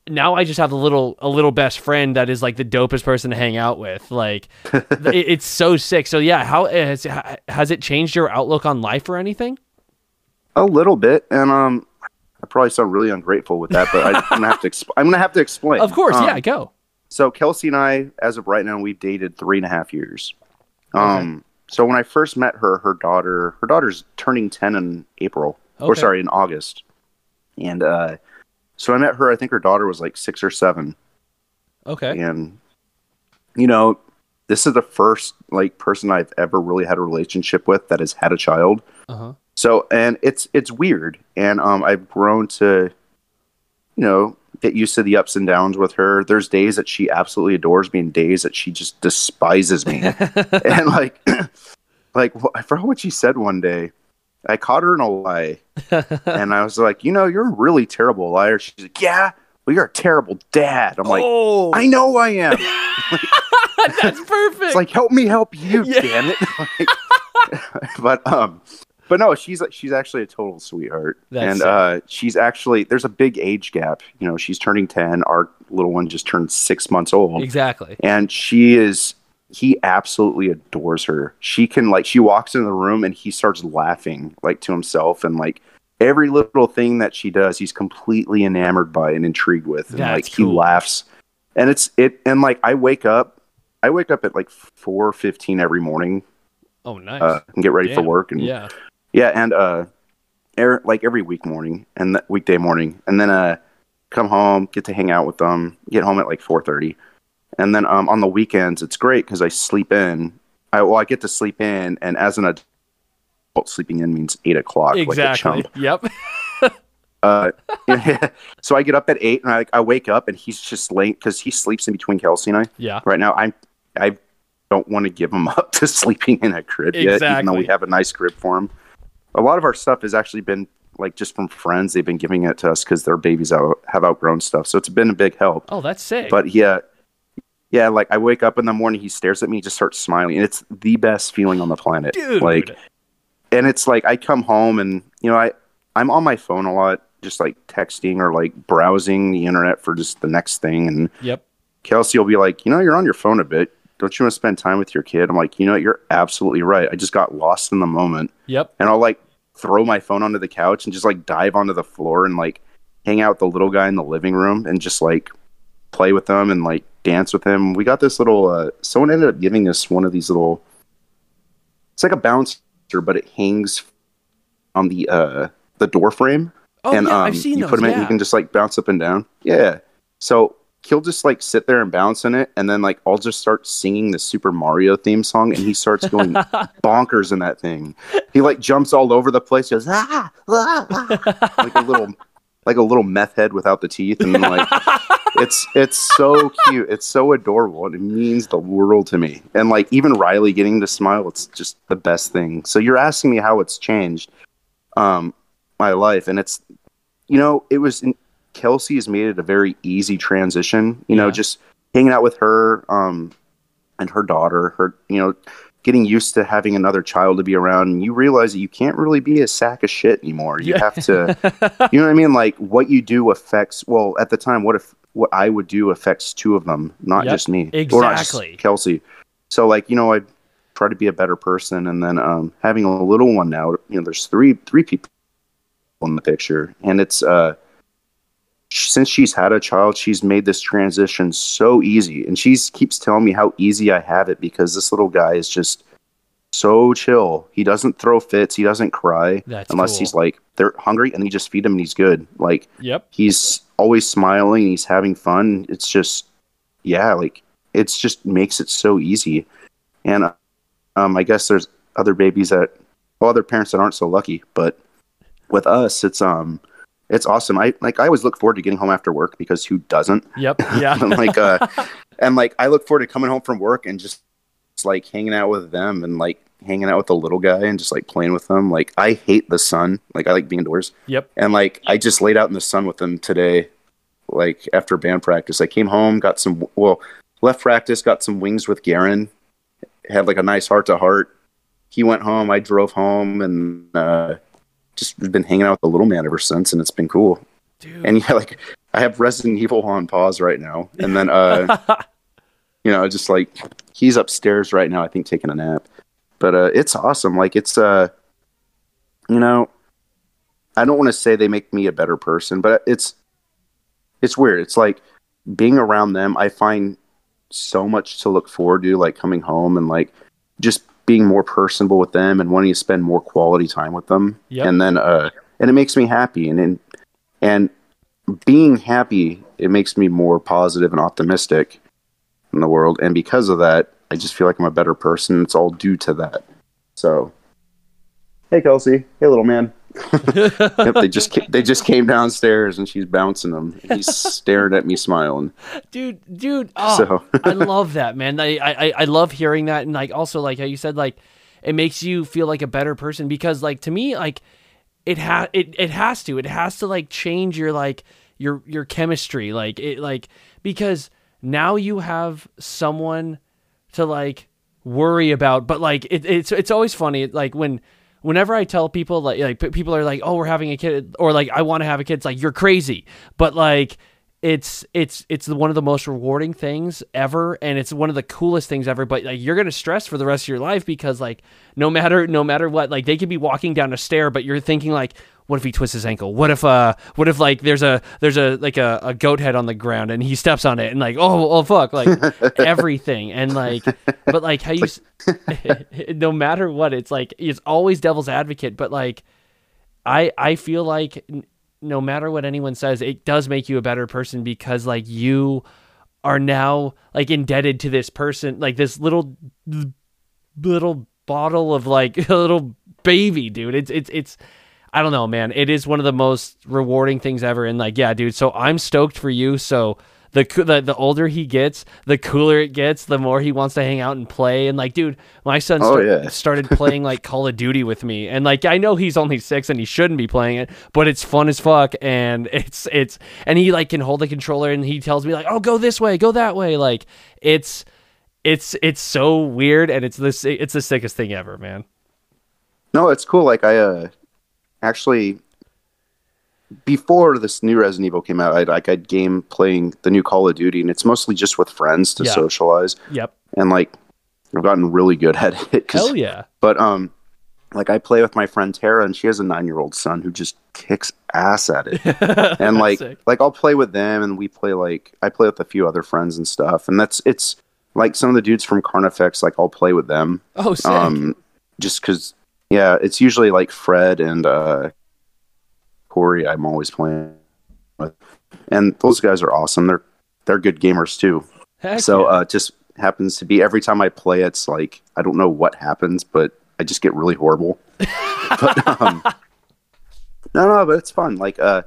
now I just have a little a little best friend that is like the dopest person to hang out with. Like <laughs> it, it's so sick. So yeah, how has has it changed your outlook on life or anything? A little bit, and um, I probably sound really ungrateful with that, but I, I'm gonna have to. Exp- I'm gonna have to explain. Of course, Um, yeah, go. So Kelsey and I, as of right now, we've dated three and a half years. Um, so when I first met her, her daughter, her daughter's turning ten in April, or sorry, in August, and uh, so I met her. I think her daughter was like six or seven, Okay. and you know, this is the first like person I've ever really had a relationship with that has had a child. Uh huh. So and it's it's weird, and um, I've grown to, you know, get used to the ups and downs with her. There's days that she absolutely adores me, and days that she just despises me. <laughs> and like, <clears throat> like I forgot what she said one day. I caught her in a lie, <laughs> and I was like, you know, you're a really terrible liar. She's like, yeah, well, you're a terrible dad. I'm like, oh, I know I am. <laughs> <laughs> that's perfect. It's like help me help you, Yeah. damn it. Like, but um, but no, she's she's actually a total sweetheart, That's and uh, she's actually there's a big age gap. You know, she's turning ten. Our little one just turned six months old, exactly. and she is. He absolutely adores her. She can like she walks in the room and he starts laughing like to himself and like every little thing that she does, he's completely enamored by and intrigued with, and That's like he laughs. And it's it and like I wake up, I wake up at like four fifteen every morning Oh, nice. uh, and get ready for work and yeah. yeah, and uh, er, like every week morning and th- weekday morning, and then uh, come home, get to hang out with them, get home at like four thirty, and then um, on the weekends it's great because I sleep in. I well, I get to sleep in, and as an adult, sleeping in means eight o'clock, like a Exactly. chump. Yep. Uh, <laughs> so I get up at eight, and I, I wake up, and he's just late because he sleeps in between Kelsey and I. Yeah. Right now, I'm I don't want to give him <laughs> up to sleeping in a crib yet, even though we have a nice crib for him. A lot of our stuff has actually been like just from friends. They've been giving it to us because their babies out, have outgrown stuff. So it's been a big help. Oh, that's sick. But yeah, yeah, like I wake up in the morning, he stares at me, he just starts smiling, and it's the best feeling on the planet. dude. Like, and it's like I come home and you know I I'm on my phone a lot, just like texting or like browsing the internet for just the next thing. And yep. Kelsey will be like, you know, you're on your phone a bit. Don't you want to spend time with your kid? I'm like, you know, you're absolutely right. I just got lost in the moment, Yep. and I'll like throw my phone onto the couch and just like dive onto the floor and like hang out with the little guy in the living room and just like play with them and like dance with him. We got this little. uh Someone ended up giving us one of these little. It's like a bouncer, but it hangs on the uh the door frame Oh, and yeah. um, I've seen you those. put them in, yeah. you can just like bounce up and down. Yeah. So he'll just like sit there and bounce in it, and then like I'll just start singing the Super Mario theme song, and he starts going <laughs> bonkers in that thing. He like jumps all over the place, goes ah, ah, ah," like a little like a little meth head without the teeth, and like <laughs> it's it's so cute, it's so adorable, and it means the world to me. And like even Riley getting to smile, it's just the best thing. So you're asking me how it's changed um my life, and it's you know it was in, Kelsey has made it a very easy transition. You know, Yeah. just hanging out with her um, and her daughter, her you know, getting used to having another child to be around, and you realize that you can't really be a sack of shit anymore. You Yeah. have to, <laughs> you know what I mean? Like what you do affects. Well, at the time, what if what I would do affects two of them, not Yep, just me, Or not exactly. Kelsey. So like you know, I try to be a better person, and then um, having a little one now. You know, there's three three people in the picture, and it's uh since she's had a child, she's made this transition so easy, and she's keeps telling me how easy I have it because this little guy is just so chill. He doesn't throw fits. He doesn't cry That's unless cool. he's like they're hungry, and you just feed him, and he's good. Like Yep. he's always smiling. He's having fun. It's just yeah, like it's just makes it so easy. And um, I guess there's other babies that well, other parents that aren't so lucky, but with us, it's um, it's awesome. I like I always look forward to getting home after work because who doesn't? Yep. <laughs> Yeah. and like uh, <laughs> and like I look forward to coming home from work and just just, like hanging out with them and like hanging out with the little guy and just like playing with them. Like I hate the sun. Like I like being indoors. yep. And like I just laid out in the sun with them today, like after band practice. I came home, got some well, left practice, got some wings with Garen, had like a nice heart to heart. He went home, I drove home and uh just been hanging out with the little man ever since and it's been cool. Dude. And yeah, like I have Resident Evil on pause right now. And then uh <laughs> you know, just like he's upstairs right now, I think taking a nap. But uh it's awesome. Like it's uh you know, I don't want to say they make me a better person, but it's it's weird. It's like being around them, I find so much to look forward to, like coming home and like just being more personable with them and wanting to spend more quality time with them. Yep. And then uh and it makes me happy and and, and being happy, it makes me more positive and optimistic in the world. And because of that, I just feel like I'm a better person. It's all due to that. So Hey Kelsey. Hey little man. <laughs> yep, they just ca- they just came downstairs and she's bouncing them. He's <laughs> staring at me smiling. dude dude oh, So- i <laughs> love that man I, I i love hearing that and like also like how you said like it makes you feel like a better person because like to me like it ha it, it has to it has to like change your like your your chemistry like it like because now you have someone to like worry about but like it, it's it's always funny like when whenever i tell people like like people are like oh we're having a kid or like i want to have a kid it's like you're crazy but like it's it's it's one of the most rewarding things ever and it's one of the coolest things ever but like you're gonna stress for the rest of your life because like no matter no matter what like they could be walking down a stair but you're thinking like what if he twists his ankle? What if uh what if like there's a there's a like a, a goat head on the ground and he steps on it and like oh oh fuck like <laughs> everything. And like but like how you <laughs> no matter what it's like it's always devil's advocate. But like I I feel like no matter what anyone says, it does make you a better person because like you are now like indebted to this person, like this little little bottle of like <laughs> a little baby, dude. It's it's it's I don't know, man. It is one of the most rewarding things ever and like yeah, dude. So I'm stoked for you. So the, the the older he gets, the cooler it gets, the more he wants to hang out and play. And like, dude, my son Oh, yeah. <laughs> started playing like Call of Duty with me, and like I know he's only six and he shouldn't be playing it, but it's fun as fuck, and <laughs> it's it's and he like can hold the controller and he tells me like, oh, go this way, go that way, like it's it's it's so weird and it's this it's the sickest thing ever, man. No, it's cool. Like I uh actually before this new Resident Evil came out, I like I'd game playing the new Call of Duty, and it's mostly just with friends to Yeah. socialize, Yep. and like I've gotten really good <laughs> at it. Hell yeah. But um, like I play with my friend Tara, and she has a nine-year-old son who just kicks ass at it. <laughs> and like Sick. like I'll play with them, and we play like I play with a few other friends and stuff, and that's it's like some of the dudes from Carnifex. Like I'll play with them, Oh, sick. um, just because yeah, it's usually like Fred and uh, Corey. I'm always playing with, and those guys are awesome. They're they're good gamers too. Heck so yeah. uh, it just happens to be every time I play, it's like I don't know what happens, but I just get really horrible. <laughs> but um, no, no, but it's fun. Like uh,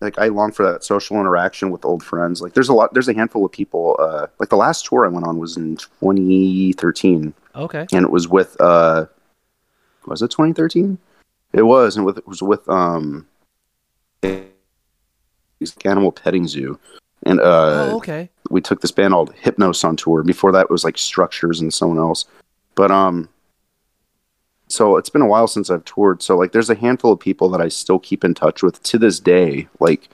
like I long for that social interaction with old friends. Like there's a lot, there's a handful of people. Uh, like the last tour I went on was in 2013, okay. and it was with uh, was it 2013? It was, and with it was with um, Animal Petting Zoo, and uh, oh, okay. we took this band called Hypnos on tour. Before that, it was like Structures and someone else. But um, so it's been a while since I've toured. So like, there's a handful of people that I still keep in touch with to this day. Like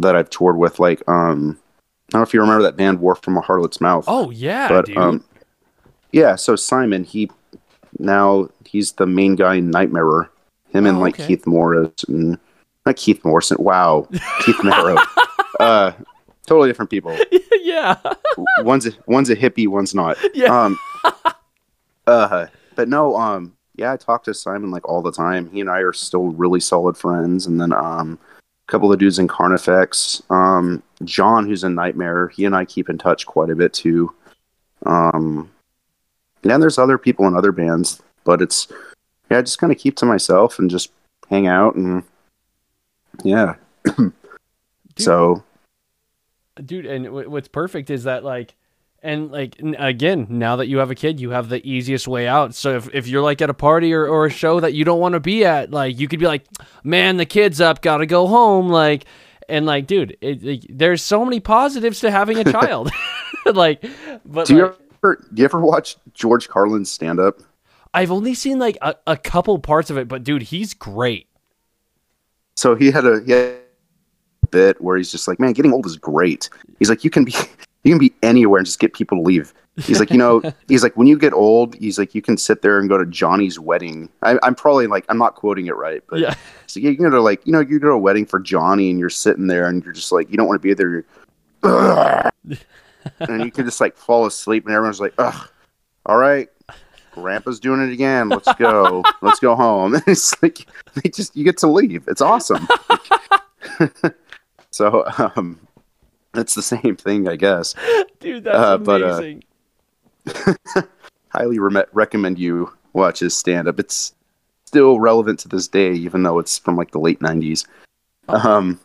that I've toured with. Like um, I don't know if you remember that band War from a Harlot's Mouth. Oh yeah, but dude. um, yeah. So Simon, he now he's the main guy in Nightmarer. Him and Oh, like okay. Keith Morris and not Keith Morrison. Wow, <laughs> Keith Merrow. Uh, totally different people. <laughs> yeah. One's a, one's a hippie, one's not. Yeah. Um. <laughs> Uh, but no. Um. Yeah, I talk to Simon like all the time. He and I are still really solid friends. And then um, a couple of dudes in Carnifex. Um, John, who's in Nightmarer. He and I keep in touch quite a bit too. Um. And there's other people in other bands, but it's yeah, I just kind of keep to myself and just hang out and yeah. <clears throat> so. Dude and w- what's perfect is that like and like n- again now that you have a kid you have the easiest way out. So if, if you're like at a party or, or a show that you don't want to be at like you could be like man the kid's up gotta go home like and like dude it, it- there's so many positives to having a <laughs> child. <laughs> Like but do you like, ever do you ever watch George Carlin's stand up? i've only seen like a, a couple parts of it but dude he's great So he had a he had a bit where he's just like, man, getting old is great. He's like, you can be <laughs> you can be anywhere and just get people to leave. He's like, you know, <laughs> he's like, when you get old, he's like, you can sit there and go to Johnny's wedding. I, I'm probably like, I'm not quoting it right, but yeah so yeah, you go to like, you know, you go to a wedding for Johnny and you're sitting there and you're just like, you don't want to be there. <laughs> And you can just like fall asleep and everyone's like, ugh, all right, grandpa's doing it again. Let's go. Let's go home. <laughs> And it's like, they just, you get to leave. It's awesome. <laughs> so, um, it's the same thing, I guess. dude that's Uh, but, uh, amazing <laughs> Highly re- recommend you watch his stand up. It's still relevant to this day, even though it's from like the late 90s. Um,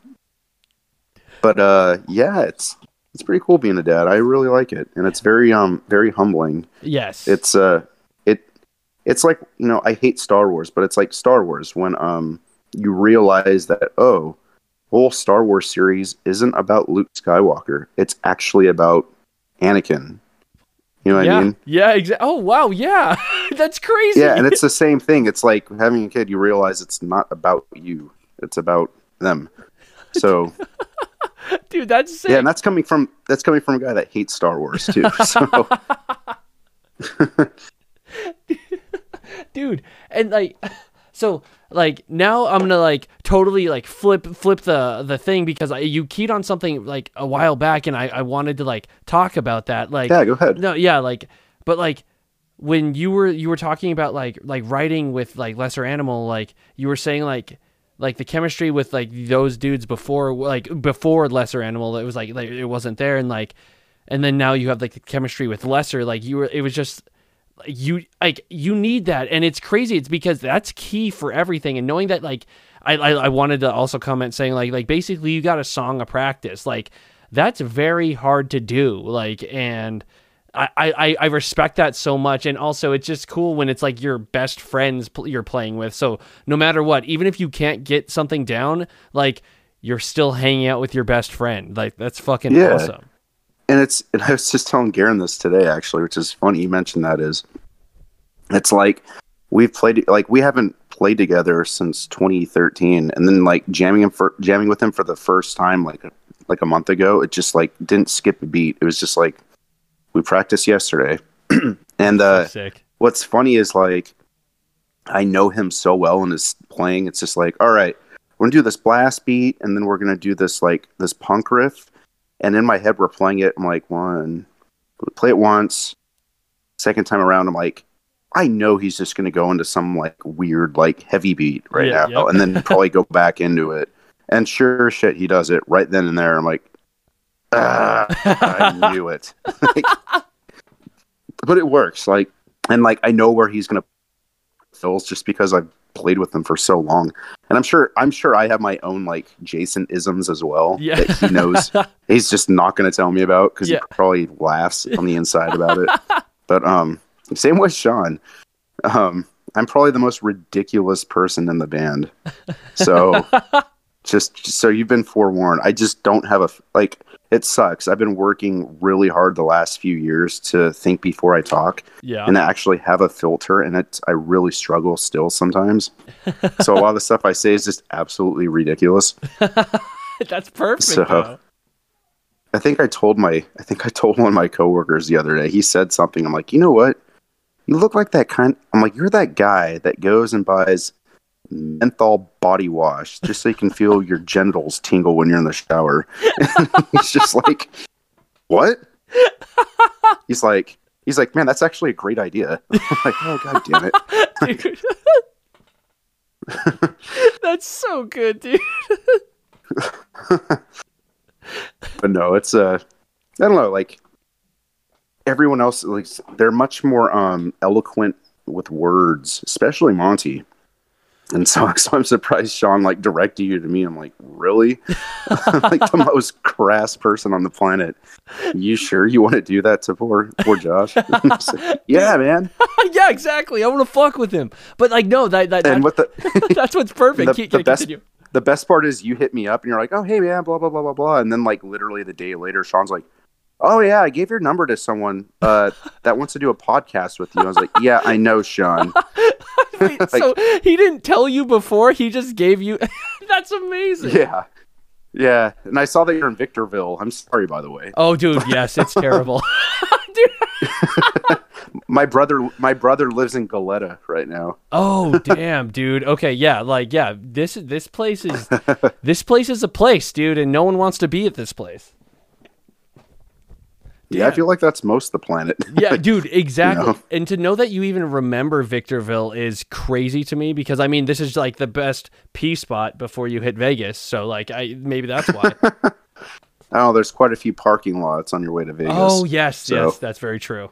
but uh, yeah, it's it's pretty cool being a dad. I really like it, and it's very um very humbling. yes It's uh it it's like you know I hate Star Wars, but it's like Star Wars when um you realize that oh, whole Star Wars series isn't about Luke Skywalker. It's actually about Anakin. You know what yeah I mean? yeah exactly oh wow yeah <laughs> that's crazy Yeah, and <laughs> it's the same thing. It's like having a kid. You realize it's not about you. It's about them. So <laughs> <laughs> dude that's sick. yeah, and that's coming from that's coming from a guy that hates Star Wars too. <laughs> So <laughs> dude and like so like now i'm gonna like totally like flip flip the the thing because I, you keyed on something like a while back and I, I wanted to like talk about that like yeah, go ahead. no yeah like but like when you were you were talking about like like writing with like lesser animal like you were saying like like the chemistry with like those dudes before like before lesser animal it was like, like it wasn't there and like and then now you have like the chemistry with lesser like you were it was just you like you need that and it's crazy it's because that's key for everything and knowing that like I, I i wanted to also comment saying like like basically you got a song of practice like that's very hard to do like and I, I, I respect that so much, and also it's just cool when it's like your best friends pl- you're playing with. So no matter what, even if you can't get something down, like you're still hanging out with your best friend. Like that's fucking Yeah. awesome. and it's and I was just telling Garen this today actually, which is funny. You mentioned that is it's like we've played like we haven't played together since 2013, and then like jamming him for jamming with him for the first time like like a month ago. It just like didn't skip a beat. It was just like we practiced yesterday, <clears throat> and uh, what's funny is like I know him so well in his playing. It's just like, all right, we're gonna do this blast beat, and then we're gonna do this like this punk riff. And in my head, we're playing it. I'm like, one, we play it once. Second time around, I'm like, I know he's just gonna go into some like weird like heavy beat right Yeah, now, yep. and then <laughs> probably go back into it. And sure shit, he does it right then and there. I'm like, ah, I knew it. Like, <laughs> but it works. Like, and like I know where he's gonna fills just because I've played with him for so long. And I'm sure I'm sure I have my own like Jason isms as well Yeah. that he knows <laughs> he's just not gonna tell me about because Yeah. he probably laughs on the inside about it. <laughs> But um same with Sean. Um I'm probably the most ridiculous person in the band. So just, just so you've been forewarned. I just don't have a like it sucks. I've been working really hard the last few years to think before I talk Yeah. and actually have a filter, and it's I really struggle still sometimes. <laughs> so a lot of the stuff I say is just absolutely ridiculous. <laughs> That's perfect. So- though. I think I told my I think I told one of my coworkers the other day. He said something. I'm like, you know what? You look like that kind. I'm like, you're that guy that goes and buys menthol body wash just so you can feel your genitals tingle when you're in the shower. <laughs> he's just like, what? <laughs> He's like, he's like, man, that's actually a great idea. <laughs> I'm like, oh god damn it. That's so good, dude. but no, it's uh, I don't know, like everyone else, like they're much more um eloquent with words, especially Monty. And so, <laughs> so I'm surprised Sean like directed you to me. I'm like, really? <laughs> I'm like the most crass person on the planet. You sure you want to do that to poor poor Josh? <laughs> Like, yeah, man. yeah, exactly. I want to fuck with him, but like, no, that, that, And that what the that's what's perfect. the, Keep- the best continue. the best part is you hit me up and you're like, oh hey man, blah blah blah blah blah, and then like literally the day later, Sean's like, oh yeah, I gave your number to someone uh, that wants to do a podcast with you. I was like, yeah, I know, Sean. <laughs> Wait, so he didn't tell you before. He just gave you. <laughs> that's amazing. Yeah, yeah, and I saw that you're in Victorville. I'm sorry, by the way. Oh, dude, yes, it's <laughs> terrible. dude. My brother, my brother lives in Goleta right now. Oh, damn, dude. Okay, yeah, like, yeah. This this place is this place is a place, dude, and no one wants to be at this place. Yeah, I feel like that's most the planet. <laughs> Yeah, dude, exactly. know? And to know that you even remember Victorville is crazy to me because I mean, this is like the best pee spot before you hit Vegas. So like, I maybe that's why. <laughs> oh, there's quite a few parking lots on your way to Vegas. oh yes, So- yes, that's very true.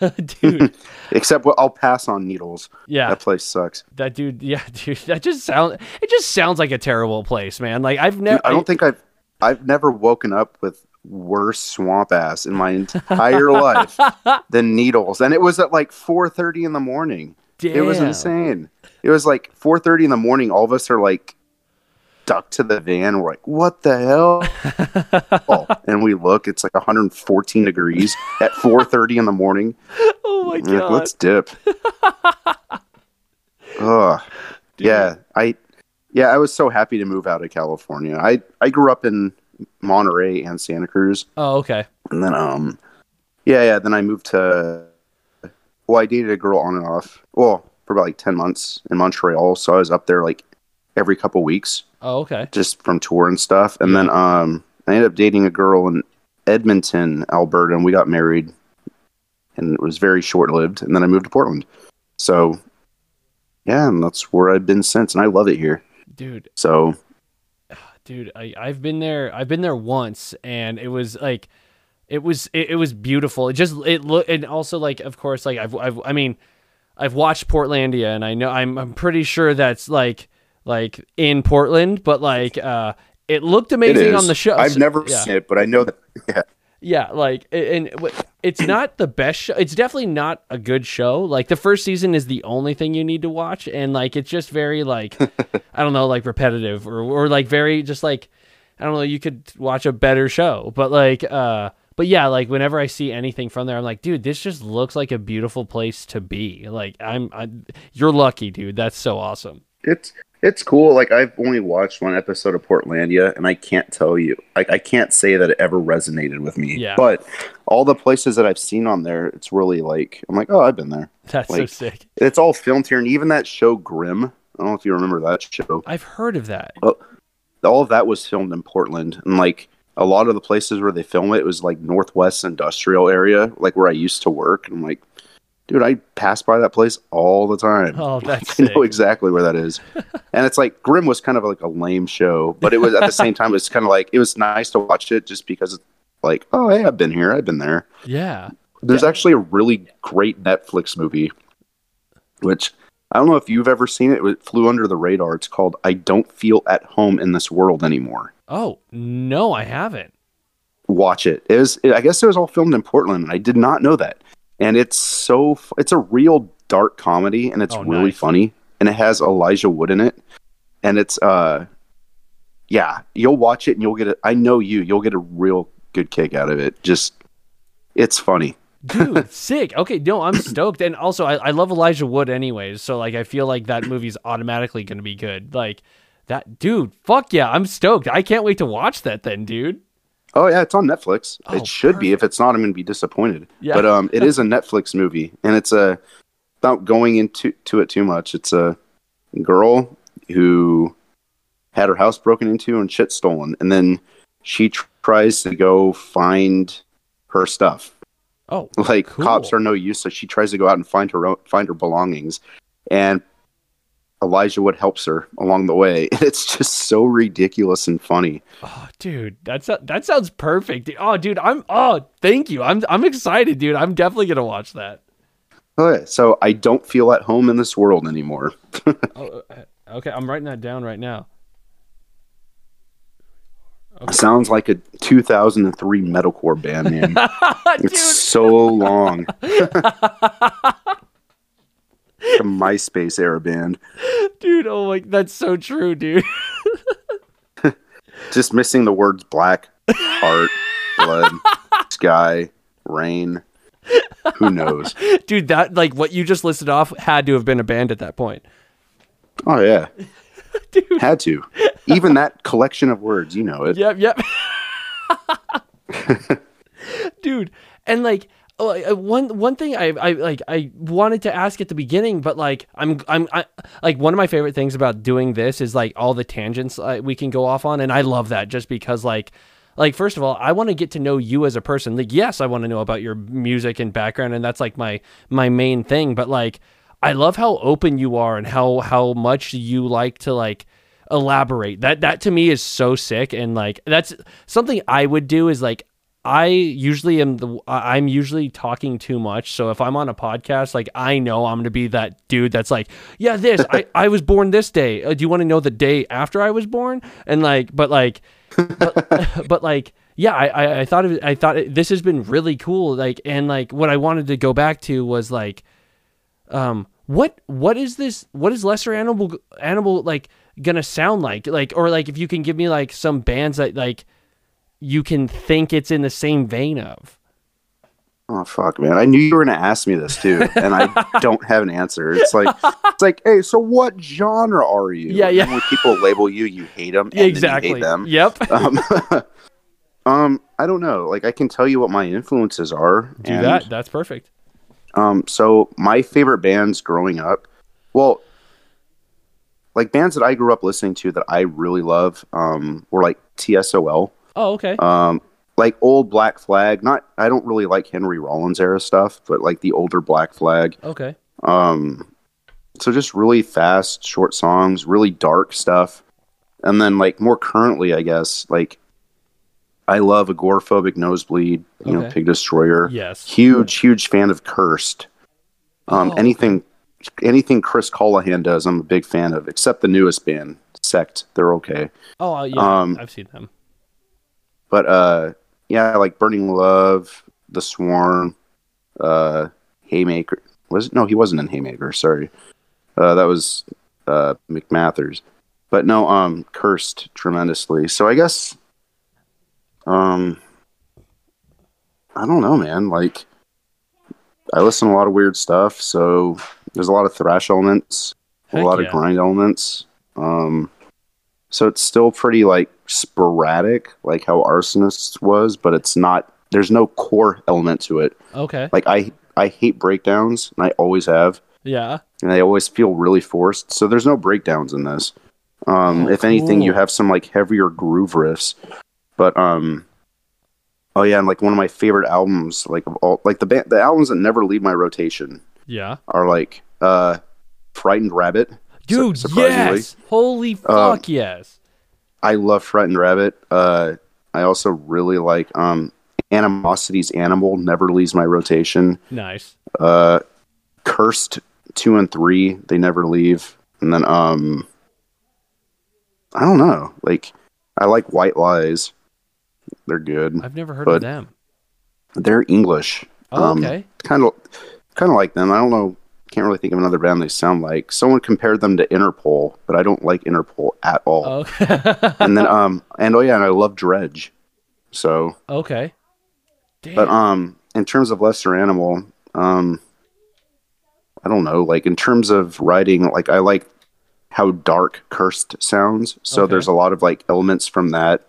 <laughs> dude, except well, I'll pass on Needles. yeah, That place sucks. that dude, yeah, dude, that just sounds. It just sounds like a terrible place, man. Like I've never. I don't think I've I've never woken up with worse swamp ass in my <laughs> entire life than needles, and it was at like four thirty in the morning. It was insane. It was like four thirty in the morning. All of us are like ducked to the van. We're like, "What the hell?" <laughs> oh, and we look. It's like 114 degrees at 4:30 in the morning. Oh my We're like, god. Let's dip. Ugh. Yeah, I yeah, I was so happy to move out of California. I I grew up in Monterey and Santa Cruz, oh okay. and then um, yeah, yeah. Then I moved to. Well, I dated a girl on and off. Well, for about like ten months in Montreal, so I was up there like every couple weeks Oh okay. just from tour and stuff. And then um, I ended up dating a girl in Edmonton, Alberta, and we got married. And it was very short lived. And then I moved to Portland. So, yeah, and that's where I've been since, and I love it here. Dude, So, dude I, i've been there i've been there once and it was like it was it, it was beautiful it just it look and also like of course like I've, I've i mean i've watched portlandia and i know i'm i'm pretty sure that's like like in portland but like uh it looked amazing is. on the show I've never yeah. seen it, but I know that. <laughs> Yeah, Yeah, like and it's not the best show. It's definitely not a good show. Like the first season is the only thing you need to watch and like it's just very like <laughs> I don't know, like repetitive or or like very just like I don't know, you could watch a better show. But like uh but yeah, like whenever I see anything from there I'm like, dude, this just looks like a beautiful place to be. Like I'm I, you're lucky, dude. That's so awesome. it's it's cool. Like I've only watched one episode of Portlandia, and I can't tell you, like I can't say that it ever resonated with me. Yeah. But all the places that I've seen on there, it's really like I'm like, oh, I've been there. <laughs> That's so sick. It's all filmed here, and even that show Grimm. I don't know if you remember that show. I've heard of that. Oh, all of that was filmed in Portland, and like a lot of the places where they film it, it was like Northwest Industrial area, like where I used to work. And I'm like, dude, I pass by that place all the time. Oh, <laughs> that's I sick. know exactly where that is. <laughs> and it's like Grimm was kind of like a lame show, but it was at the same time, it's kind of like it was nice to watch it just because it's like, oh, hey, I've been here, I've been there. Yeah. There's actually a really great Netflix movie, which I don't know if you've ever seen it. It flew under the radar. It's called I Don't Feel at Home in This World Anymore. Oh, no, I haven't. Watch it. It was, I guess it was all filmed in Portland, and I did not know that. And it's so it's a real dark comedy, and it's Oh, really nice. funny. And it has Elijah Wood in it. And it's, uh, yeah, you'll watch it and you'll get it. I know you. You'll get a real good kick out of it. Just, it's funny. Dude, <laughs> sick. Okay, no, I'm stoked. And also, I, I love Elijah Wood anyways. So, like, I feel like that movie's automatically going to be good. Like, that, dude, fuck yeah, I'm stoked. I can't wait to watch that then, dude. Oh yeah, it's on Netflix. Oh, it should be. If it's not, I'm going to be disappointed. Yeah. But um, it is a Netflix movie, and it's a without going into to it too much. It's a girl who had her house broken into and shit stolen, and then she tr- tries to go find her stuff. Oh, Like Cool. cops are no use, so she tries to go out and find her own, find her belongings, and Elijah Wood helps her along the way. <laughs> It's just so ridiculous and funny. oh, dude, that's that sounds perfect. Oh, dude, I'm oh, thank you. I'm I'm excited, dude. I'm definitely gonna watch that. Okay, so I don't feel at home in this world anymore. <laughs> Oh, uh, okay, I'm writing that down right now. Sounds like a 2003 metalcore band, man. <laughs> it's so long. A MySpace era band. Dude, oh my, that's so true, dude. <laughs> Just missing the words black, heart, blood, <laughs> sky, rain. Who knows? dude, that like what you just listed off had to have been a band at that point. Oh yeah. <laughs> Dude. Had to. Even that collection of words, you know it. Yep, yep. Dude, and like one one thing I I like I wanted to ask at the beginning, but like I'm I'm I, like one of my favorite things about doing this is like all the tangents uh, we can go off on, and I love that just because like like first of all i want to get to know you as a person. Like yes i want to know about your music and background and that's like my my main thing but like i love how open you are and how how much you like to like elaborate. That that to me is so sick and like that's something i would do is like i usually am the i'm usually talking too much. So if i'm on a podcast like i know i'm gonna be that dude that's like yeah this i <laughs> i was born this day. Uh, do you want to know the day after i was born? And like but like but, <laughs> but like yeah I, I i thought it, i thought it, this has been really cool like and like what i wanted to go back to was like um what what is this what is lesser animal animal like gonna sound like? Like or like if you can give me like some bands that like you can think it's in the same vein of Oh fuck, man! I knew you were gonna ask me this too, and I <laughs> don't have an answer. It's like, it's like, hey, so what genre are you? Yeah, yeah. then When people label you, you hate them. exactly You hate them. yep <laughs> Um, <laughs> um, I don't know. Like, I can tell you what my influences are. do and, that that's perfect Um, so my favorite bands growing up, well, like bands that I grew up listening to that I really love, um, were like TSOL. Oh okay Um, like old Black Flag. Not, I don't really like Henry Rollins era stuff, but like the older Black Flag. okay Um, so just really fast, short songs, really dark stuff, and then like more currently, I guess like I love Agoraphobic Nosebleed, you know, Pig Destroyer. yes Huge, huge fan of Cursed. Um, Oh, anything, anything Chris Colohan does, I'm a big fan of, except the newest band, Sect. They're okay, oh uh, yeah um, i've seen them but uh, yeah, like Burning Love, The Swarm, uh, Haymaker. Was it? no, he wasn't in Haymaker. Sorry, uh, that was uh, McMathers. But no, um, cursed tremendously. So I guess, um, I don't know, man. Like, I listen to a lot of weird stuff. So there's a lot of thrash elements, Heck a lot yeah. of grind elements. Um, so it's still pretty like sporadic, like how Arsonists was, but it's not. There's no core element to it. okay Like I, I hate breakdowns, and I always have, yeah and they always feel really forced. So there's no breakdowns in this. Um, Oh, if anything, you have some like heavier groove riffs, but um, oh yeah, and like one of my favorite albums, like of all, like the band, the albums that never leave my rotation yeah are like uh, Frightened Rabbit. Dude yes holy Um, fuck yes I love Frightened Rabbit. Uh, I also really like um, Animosity's Animal. Never leaves my rotation. nice Uh, Cursed two and three. They never leave. And then um, I don't know. Like I like White Lies. They're good. i've never heard of them They're English. oh, um, okay Kind of, kind of like them. I don't know can't really think of another band they sound like. Someone compared them to Interpol, but I don't like Interpol at all. Okay. <laughs> And then um and oh yeah, and I love Dredg. So okay. Damn. but um in terms of Lesser Animal, um I don't know, like in terms of writing, like I like how dark cursed sounds. So Okay. there's a lot of like elements from that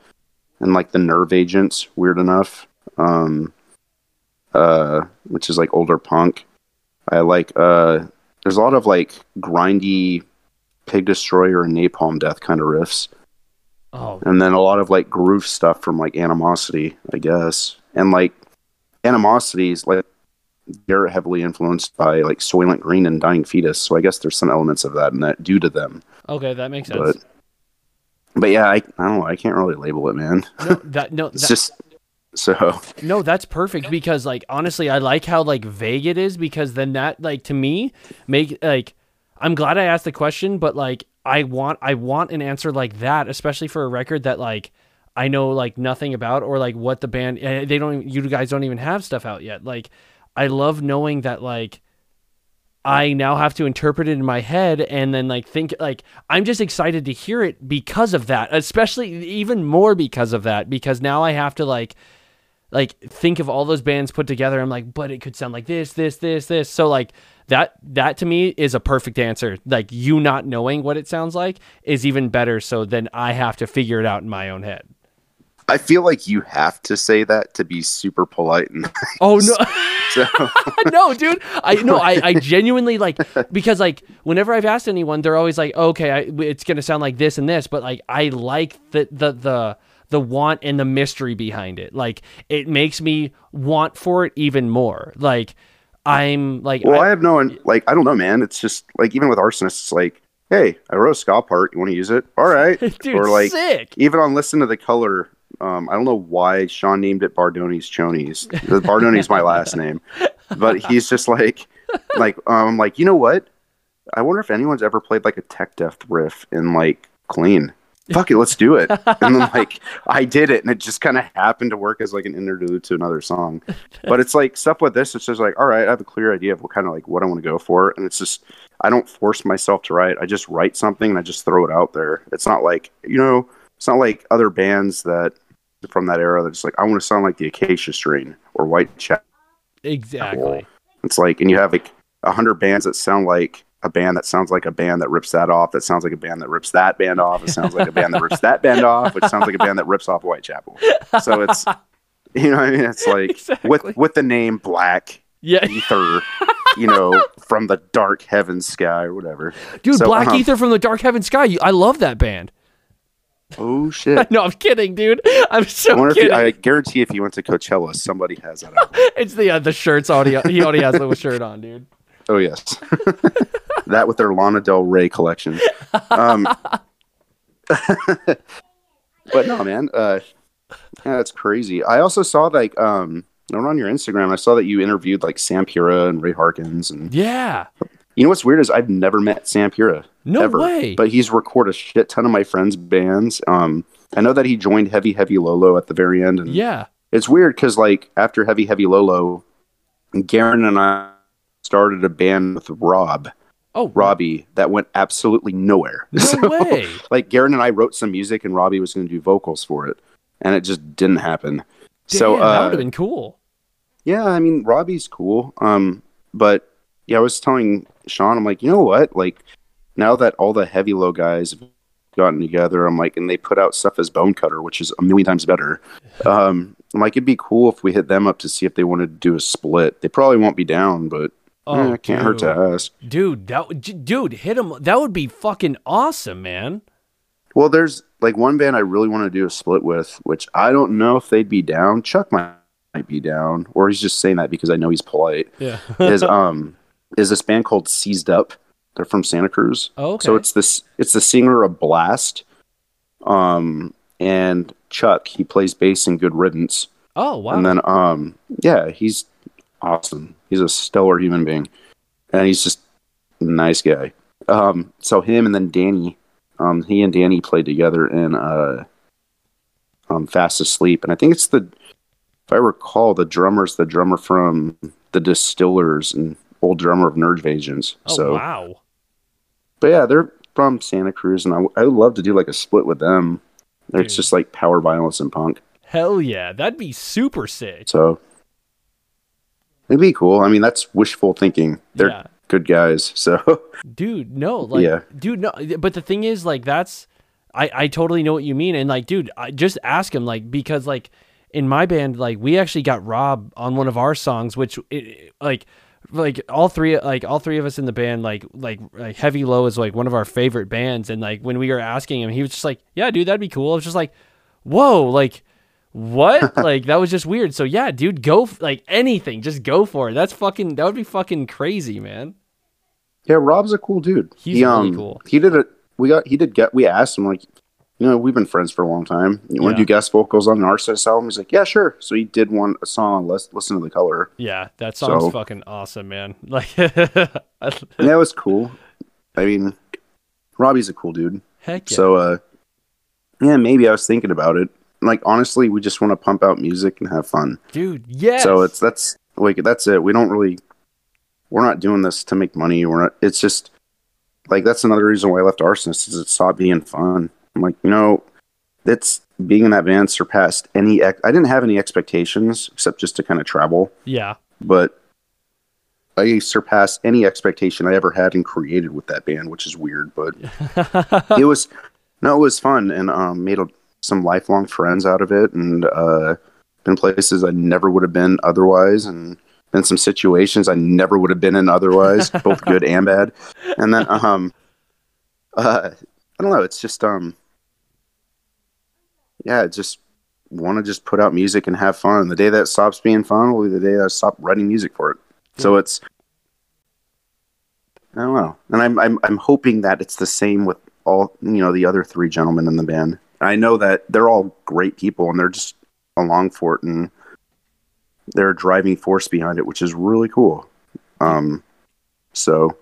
and like the nerve agents, weird enough. Um uh which is like older punk. I like uh there's a lot of like grindy pig destroyer and napalm death kind of riffs. Oh, and then a lot of like groove stuff from like animosity i guess. And like animosities like they're heavily influenced by like soylent green and dying fetus. So i guess there's some elements of that and that due to them. Okay, that makes sense. but but yeah I, I don't know i can't really label it man. No, that no, <laughs> it's that, just so no, that's perfect because like honestly, I like how like vague it is because then that like to me make like I'm glad I asked the question, but like I want I want an answer like that, especially for a record that like I know like nothing about or like what the band eh, they don't you guys don't even have stuff out yet. Like I love knowing that like I now have to interpret it in my head and then like think like I'm just excited to hear it because of that, especially even more because of that because now I have to like like think of all those bands put together. I'm like, but it could sound like this, this, this, this. So like that that to me is a perfect answer. Like you not knowing what it sounds like is even better. So then I have to figure it out in my own head. i feel like you have to say that to be super polite and <laughs> Oh no. <laughs> <laughs> no, dude. I no, I, I genuinely like because like whenever I've asked anyone, they're always like, okay, I, it's gonna sound like this and this, but like I like the the the the want and the mystery behind it. Like it makes me want for it even more. Like I'm like well I- i have no one like i don't know man. It's just like even with arsonists it's like hey i wrote a ska part. You want to use it? All right. <laughs> Dude, or like sick. even on listen to the color um, i don't know why sean named it bardoni's chonies. Bardoni's my last name. But he's just like like um like you know what? I wonder if anyone's ever played like a tech death riff in like clean fuck it let's do it. <laughs> And then like i did it and it just kind of happened to work as like an interlude to another song. But it's like stuff with this it's just like all right i have a clear idea of what kind of like what i want to go for and it's just i don't force myself to write. I just write something and i just throw it out there. It's not like you know it's not like other bands that from that era that's like i want to sound like the acacia strain or whitechapel Exactly. it's like and you have like a hundred bands that sound like a band that sounds like a band that rips that off that sounds like a band that rips that band off it sounds like a band that rips that band off which sounds like a band that rips off whitechapel so it's <laughs> you know i mean it's like Exactly. with with the name black Yeah, ether you know <laughs> from the dark heaven sky or whatever dude, So, Black um, Ether from the Dark Heaven Sky. I love that band. oh shit <laughs> No, I'm kidding, dude. I'm I so wonder if you, kidding. I guarantee if you went to Coachella, somebody has that. It's the uh, the shirts already. He already has the shirt on, dude. Oh yes, that with their Lana Del Rey collection. Um, <laughs> but no, man, uh, yeah, that's crazy. I also saw like um, on your Instagram, I saw that you interviewed like Sam Pura and Ray Harkins, and Yeah. you know what's weird is I've never met Sam Pura. No ever, way. But he's recorded a shit ton of my friends' bands. Um, I know that he joined Heavy Heavy Low Low at the very end, and Yeah. it's weird because like after Heavy Heavy Low Low, Garen and I started a band with Rob Oh, Robbie that went absolutely nowhere. No <laughs> So, way. Like Garen and I wrote some music and Robbie was going to do vocals for it, and it just didn't happen. so Damn, that uh, would have been cool. yeah, I mean Robbie's cool. Um, but yeah, I was telling Sean, I'm like, you know what? Like now that all the heavy low guys have gotten together, I'm like, and they put out stuff as Bone Cutter, which is a million times better. <laughs> Um, I'm like, it'd be cool if we hit them up to see if they wanted to do a split. They probably won't be down, but Oh, eh, it can't hurt to ask. Dude, that dude, hit him. That would be fucking awesome, man. Well, there's like one band I really want to do a split with, which I don't know if they'd be down. Chuck might, might be down, or he's just saying that because I know he's polite. Yeah. is <laughs> um is this band called Seized Up. They're from Santa Cruz. Oh, okay. So it's this it's the singer of Blast. Um and Chuck, he plays bass in Good Riddance. oh wow. And then um yeah, he's awesome. He's a stellar human being. And he's just a nice guy. Um so him and then Danny, um he and Danny played together in uh um Fast Asleep. And I think it's the if I recall, the drummer's the drummer from the Distillers and old drummer of Nerve Agents. Oh so, wow. but yeah, they're from Santa Cruz, and I, I would love to do like a split with them. Dude. It's just like power violence and punk. Hell yeah, that'd be super sick. So it'd be cool. I mean, that's wishful thinking. They're Yeah. good guys. <laughs> So dude no like Yeah. dude no but the thing is like that's i i totally know what you mean and like dude I just ask him like because like in my band like we actually got rob on one of our songs which it, like like all three like all three of us in the band like like like heavy low is like one of our favorite bands and like when we were asking him he was just like yeah dude that'd be cool i was just like whoa like what <laughs> like that was just weird so yeah dude go f- like anything just go for it that's fucking that would be fucking crazy man yeah, Rob's a cool dude. He's he, really um, cool. He did it. We got. He did get. We asked him like, you know, we've been friends for a long time. You want to do guest vocals on an Arsonists album? He's like, yeah, sure. So he did one a song on Listen, Listen to the Color. Yeah, that song's So- fucking awesome, man. <laughs> Like, that was cool. I mean, Robbie's a cool dude. heck yeah. So, uh, yeah, maybe I was thinking about it. Like, honestly, we just want to pump out music and have fun. dude, Yeah. So it's that's like that's it. We don't really. We're not doing this to make money. We're not. It's just like that's another reason why I left Arsonist is it stopped being fun. I'm like, you know, that's being in that band surpassed any. Ex- I didn't have any expectations except just to kind of travel, yeah, but I surpassed any expectation I ever had and created with that band, which is weird, but <laughs> it was no, it was fun and um, made a, some lifelong friends out of it, and uh, been places I never would have been otherwise, and been some situations I never would have been in otherwise, <laughs> both good and bad. And then, um, uh, I don't know, it's just um, yeah, just want to just put out music and have fun. And the day that stops being fun will be the day I stop writing music for it. So it's I don't know, and I'm I'm I'm hoping that it's the same with all you know the other three gentlemen in the band. I know that they're all great people and they're just along for it and they're a driving force behind it, which is really cool. Um, so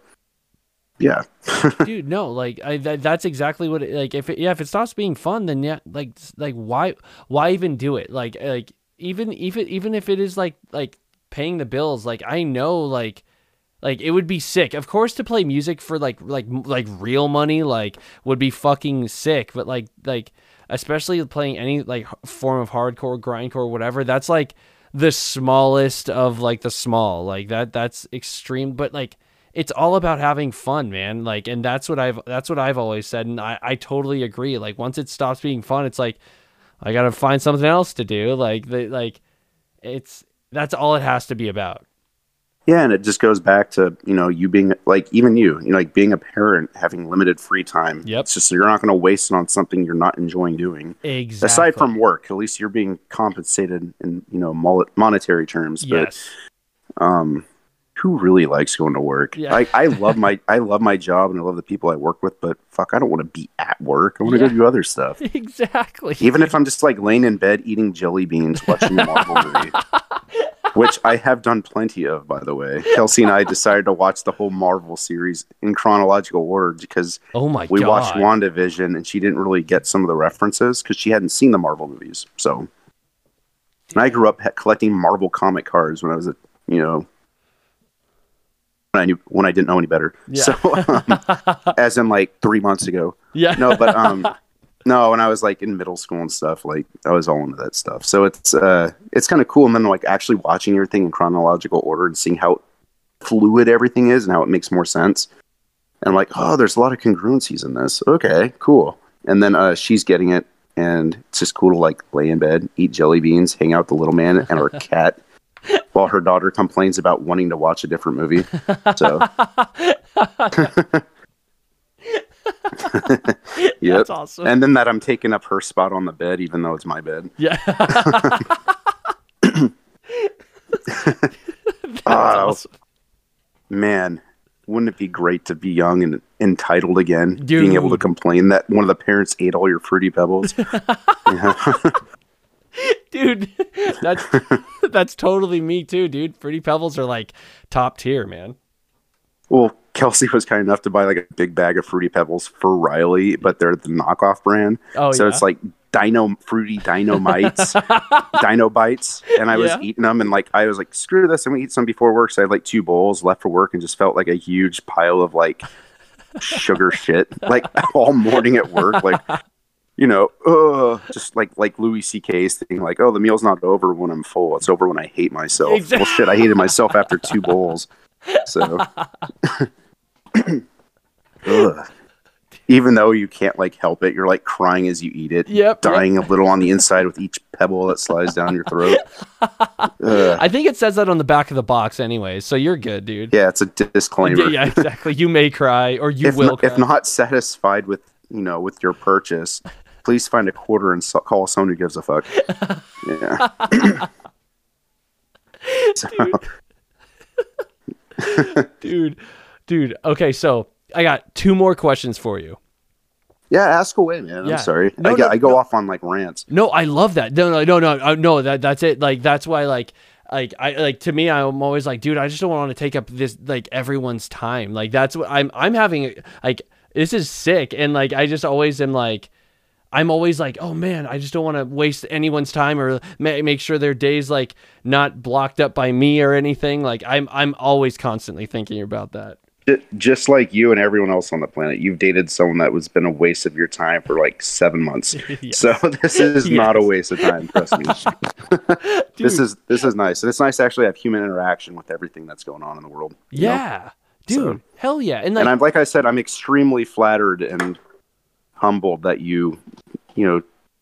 yeah, <laughs> dude, no, like I, that, that's exactly what. It, like, if it, yeah, if it stops being fun, then yeah, like, like why, why even do it? Like, like even even even if it is like like paying the bills, like I know, like. Like it would be sick, of course, to play music for like like like real money, like would be fucking sick. But like like especially playing any like form of hardcore, grindcore, whatever. That's like the smallest of like the small. Like that that's extreme. But like it's all about having fun, man. Like and that's what I've that's what I've always said, and I I totally agree. Like once it stops being fun, it's like I gotta find something else to do. Like the like it's that's all it has to be about. Yeah, and it just goes back to you know you being like even you, you know, like being a parent, having limited free time. Yep. It's just you're not going to waste it on something you're not enjoying doing. Exactly. Aside from work, at least you're being compensated in you know monetary terms. But yes, um who really likes going to work Yeah. I, I love my <laughs> i love my job and i love the people i work with but fuck i don't want to be at work i want to Yeah. go do other stuff <laughs> exactly. even if i'm just like laying in bed eating jelly beans watching a marvel <laughs> movie which i have done plenty of by the way kelsey and i decided to watch the whole marvel series in chronological order because oh my we god, watched wandavision and she didn't really get some of the references because she hadn't seen the marvel movies so and i grew up collecting marvel comic cards when i was a you know when I knew when I didn't know any better. Yeah. So, um, <laughs> as in like three months ago. Yeah, No, but um, no, when I was like in middle school and stuff, like I was all into that stuff. So it's uh, it's kind of cool. And then like actually watching everything in chronological order and seeing how fluid everything is and how it makes more sense. And I'm like, oh, there's a lot of congruencies in this. Okay, cool. And then uh, she's getting it, and it's just cool to like lay in bed, eat jelly beans, hang out with the little man and her <laughs> cat, while her daughter complains about wanting to watch a different movie. So, <laughs> <laughs> yep. that's awesome. And then that I'm taking up her spot on the bed, even though it's my bed. yeah, <laughs> that's Oh, awesome. man, wouldn't it be great to be young and entitled again? Being able to complain that one of the parents ate all your fruity pebbles. <laughs> Dude. That's that's totally me too, dude. Fruity Pebbles are like top tier, man. Well, Kelsey was kind enough to buy like a big bag of fruity pebbles for Riley, but they're the knockoff brand. Oh, so yeah? it's like dino fruity dino mites, <laughs> dino bites, and I was Yeah. eating them, and like I was like, screw this, I'm gonna eat some before work. So I had like two bowls left for work, and just felt like a huge pile of like sugar shit, <laughs> like all morning at work, like. You know, uh, just like like Louis C.K.'s thing, like, oh, the meal's not over when I'm full; it's over when I hate myself. Exact- Well, shit, I hated myself after two bowls. So, <laughs> even though you can't like help it, you're like crying as you eat it, Yep, dying a little on the inside with each pebble that slides down your throat. <laughs> Ugh. I think it says that on the back of the box, anyway, So you're good, dude. Yeah, it's a disclaimer. Yeah, yeah, exactly. You may cry, or you if, will. not, if not satisfied with you know with your purchase, please find a quarter and so- call someone who gives a fuck. <laughs> Yeah. So- <laughs> dude, dude. Okay, so I got two more questions for you. yeah, ask away, man. Yeah. I'm sorry. No, I, no, I go no. off on like rants. No, I love that. No, no, no, no, uh, no. That that's it. Like that's why, like, like I like to me, I'm always like, dude, I just don't want to take up this like everyone's time. Like that's what I'm. I'm having like this is sick, and like I just always am like. I'm always like, oh man, I just don't want to waste anyone's time or ma- make sure their days like not blocked up by me or anything. Like I'm, I'm always constantly thinking about that. Just like you and everyone else on the planet, you've dated someone that was been a waste of your time for like seven months. <laughs> Yes. So this is <laughs> not a waste of time. Trust me. <laughs> this is this is nice, and it's nice to actually have human interaction with everything that's going on in the world. you know? Yeah, dude, So- hell yeah, and like, and I'm like I said, I'm extremely flattered and humbled that you, you know,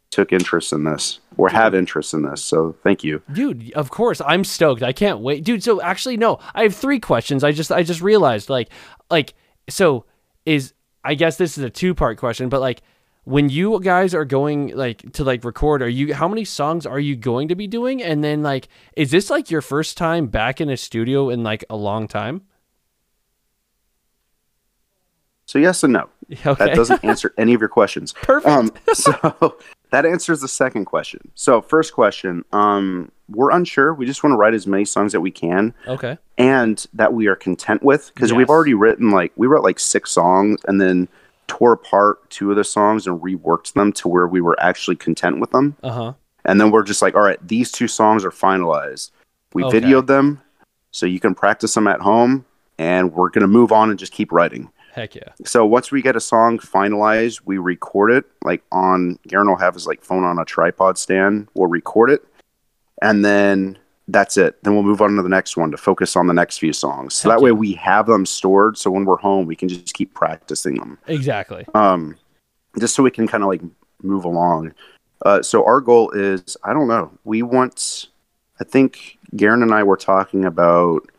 took interest in this or have interest in this. So thank you. dude of course. I'm stoked. I can't wait. Dude so actually no. I have three questions. I just i just realized like like so is i guess this is a two part question but like when you guys are going like to like record are you how many songs are you going to be doing? And then like is this like your first time back in a studio in like a long time? So yes and no. <laughs> okay That doesn't answer any of your questions. <laughs> Perfect. Um, <laughs> so that answers the second question. So first question, um, we're unsure. We just want to write as many songs that we can okay and that we are content with because Yes. we've already written like we wrote like six songs and then tore apart two of the songs and reworked them to where we were actually content with them. uh-huh And then we're just like, all right, these two songs are finalized. We Okay. videoed them so you can practice them at home and we're going to move on and just keep writing. Heck yeah So once we get a song finalized, we record it like on Garen will have his like phone on a tripod stand. We'll record it, and then that's it. Then we'll move on to the next one to focus on the next few songs. So Heck that way we have them stored. So when we're home, we can just keep practicing them. exactly Um, just so we can kind of like move along. Uh, so our goal is, I don't know. We want, I think Garen and I were talking about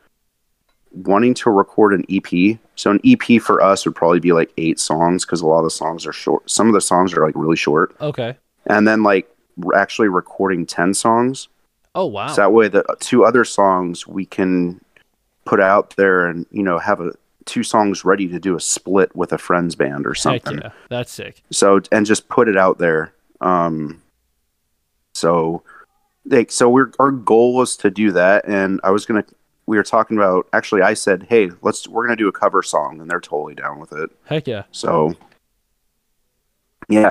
wanting to record an EP. So an EP for us would probably be like eight songs because a lot of the songs are short. Some of the songs are like really short, okay and then like we're actually recording ten songs. oh wow So that way, the two other songs we can put out there, and you know, have a two songs ready to do a split with a friends band or something. yeah that's sick So and just put it out there. Um, so like so we're our goal was to do that, and I was gonna. We were talking about actually. I said, "Hey, let's we're gonna do a cover song," and they're totally down with it. heck yeah So yeah,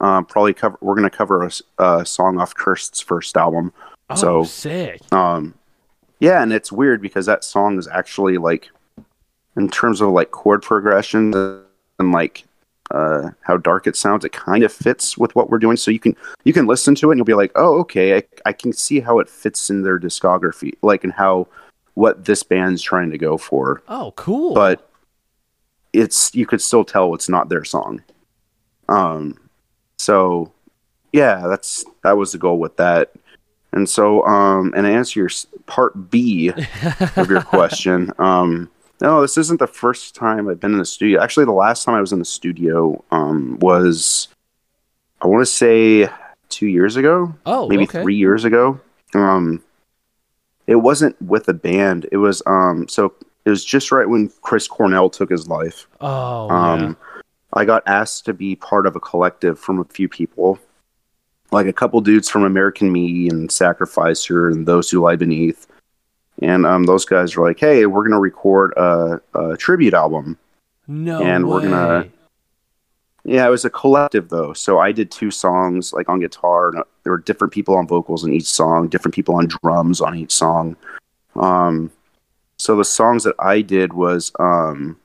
um, probably cover. We're gonna cover a song off Kirst's first album. oh So- sick Um, yeah, and it's weird because that song is actually like, in terms of like chord progression and like uh, how dark it sounds, it kind of fits with what we're doing. So you can you can listen to it and you'll be like, oh, okay, I, I can see how it fits in their discography, like and how what this band's trying to go for. oh cool But it's you could still tell it's not their song. Um, so yeah, that's that was the goal with that. And so, um, and to answer your part B of your <laughs> question, um, no, this isn't the first time I've been in the studio. Actually, the last time I was in the studio um, was, I want to say, two years ago, oh maybe okay three years ago. Um, it wasn't with a band. It was um, so it was just right when Chris Cornell took his life. oh Um, yeah. I got asked to be part of a collective from a few people, like a couple dudes from American Me and Sacrificer and Those Who Lie Beneath. And um, those guys were like, "Hey, we're gonna record a, a tribute album." no and we're gonna- Yeah, it was a collective though. So I did two songs like on guitar. And uh, there were different people on vocals in each song, different people on drums on each song. Um, so the songs that I did was um,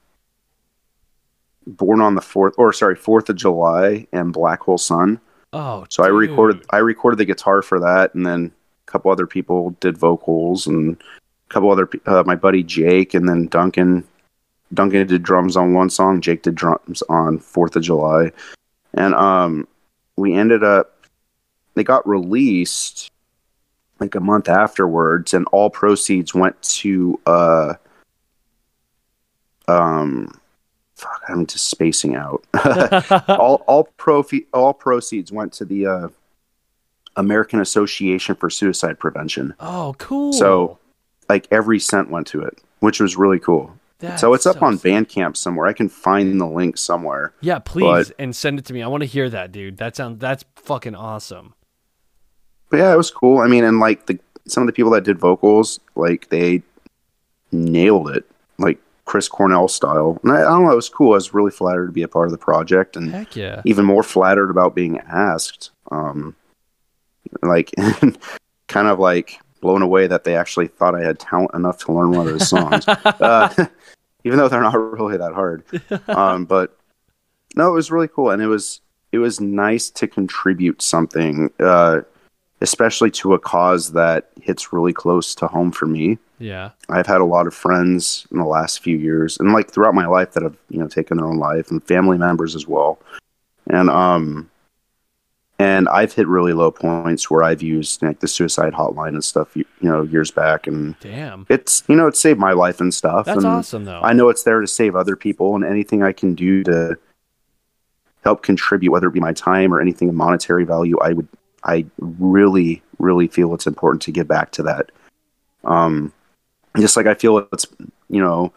"Born on the Fourth, or sorry, Fourth of July and "Black Hole Sun." Oh, So I recorded I recorded the guitar for that, and then a couple other people did vocals, and couple other uh, my buddy Jake, and then Duncan. Duncan did drums on one song. Jake did drums on Fourth of July, and um, we ended up. They got released like a month afterwards, and all proceeds went to uh, um, fuck, I'm just spacing out. <laughs> all all profi- all proceeds went to the uh, American Association for Suicide Prevention. Oh, cool. So, Like every cent went to it, which was really cool. So it's up on. Bandcamp somewhere. I can find the link somewhere. Yeah, please but- and send it to me. I want to hear that, dude. That sounds that's fucking awesome. But yeah, it was cool. I mean, and like the some of the people that did vocals, like they nailed it, like Chris Cornell style. And I, I don't know, it was cool. I was really flattered to be a part of the project, and Heck yeah. even more flattered about being asked. Um, like, <laughs> kind of like blown away that they actually thought I had talent enough to learn one of those songs, <laughs> uh, <laughs> even though they're not <laughs> really that hard. Um, but no, it was really cool, and it was it was nice to contribute something, uh, especially to a cause that hits really close to home for me. Yeah. I've had a lot of friends in the last few years and like throughout my life that have, you know, taken their own life and family members as well. And um and I've hit really low points where I've used like the suicide hotline and stuff, you, you know, years back and Damn. it's, you know, it saved my life and stuff. That's and awesome though. I know it's there to save other people and anything I can do to help contribute whether it be my time or anything of monetary value, I would I really really feel it's important to give back to that. Um just like I feel it's you know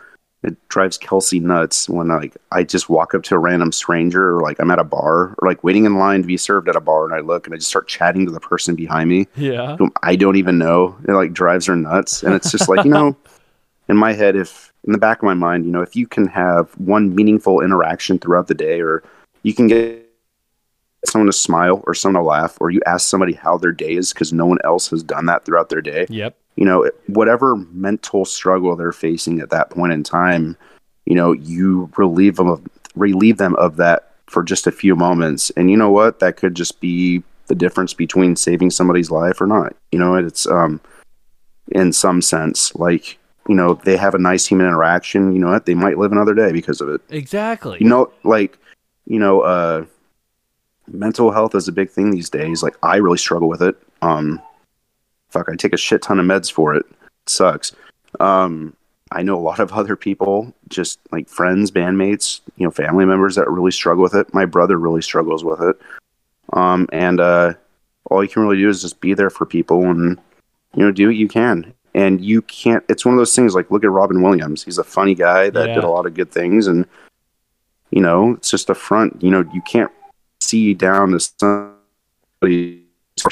it drives Kelsey nuts when like I just walk up to a random stranger or like I'm at a bar or like waiting in line to be served at a bar and I look and I just start chatting to the person behind me yeah. whom I don't even know. It like drives her nuts. And it's just like, you know, <laughs> in my head, if in the back of my mind, you know, if you can have one meaningful interaction throughout the day, or you can get someone to smile or someone to laugh, or you ask somebody how their day is because no one else has done that throughout their day, Yep. You know, whatever mental struggle they're facing at that point in time, you know, you relieve them of relieve them of that for just a few moments. And you know what? That could just be the difference between saving somebody's life or not. You know, it's um in some sense like you know they have a nice human interaction you know what they might live another day because of it Exactly. you know like you know uh mental health is a big thing these days like i really struggle with it um fuck i take a shit ton of meds for it. It sucks. Um i know a lot of other people just like friends bandmates you know family members that really struggle with it. My brother really struggles with it. Um and uh all you can really do is just be there for people and you know do what you can. And you can't it's one of those things like look at robin williams. He's a funny guy that Yeah. did a lot of good things and you know it's just a front you know you can't see down to somebody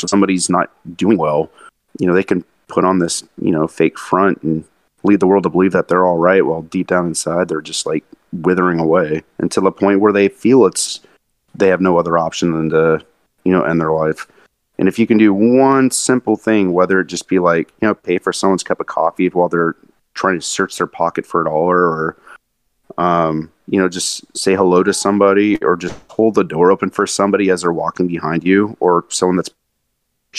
somebody's not doing well you know they can put on this you know fake front and lead the world to believe that they're all right while deep down inside they're just like withering away until the point where they feel it's they have no other option than to you know end their life. And if you can do one simple thing whether it just be like you know pay for someone's cup of coffee while they're trying to search their pocket for a dollar or um, you know, just say hello to somebody or just hold the door open for somebody as they're walking behind you or someone that's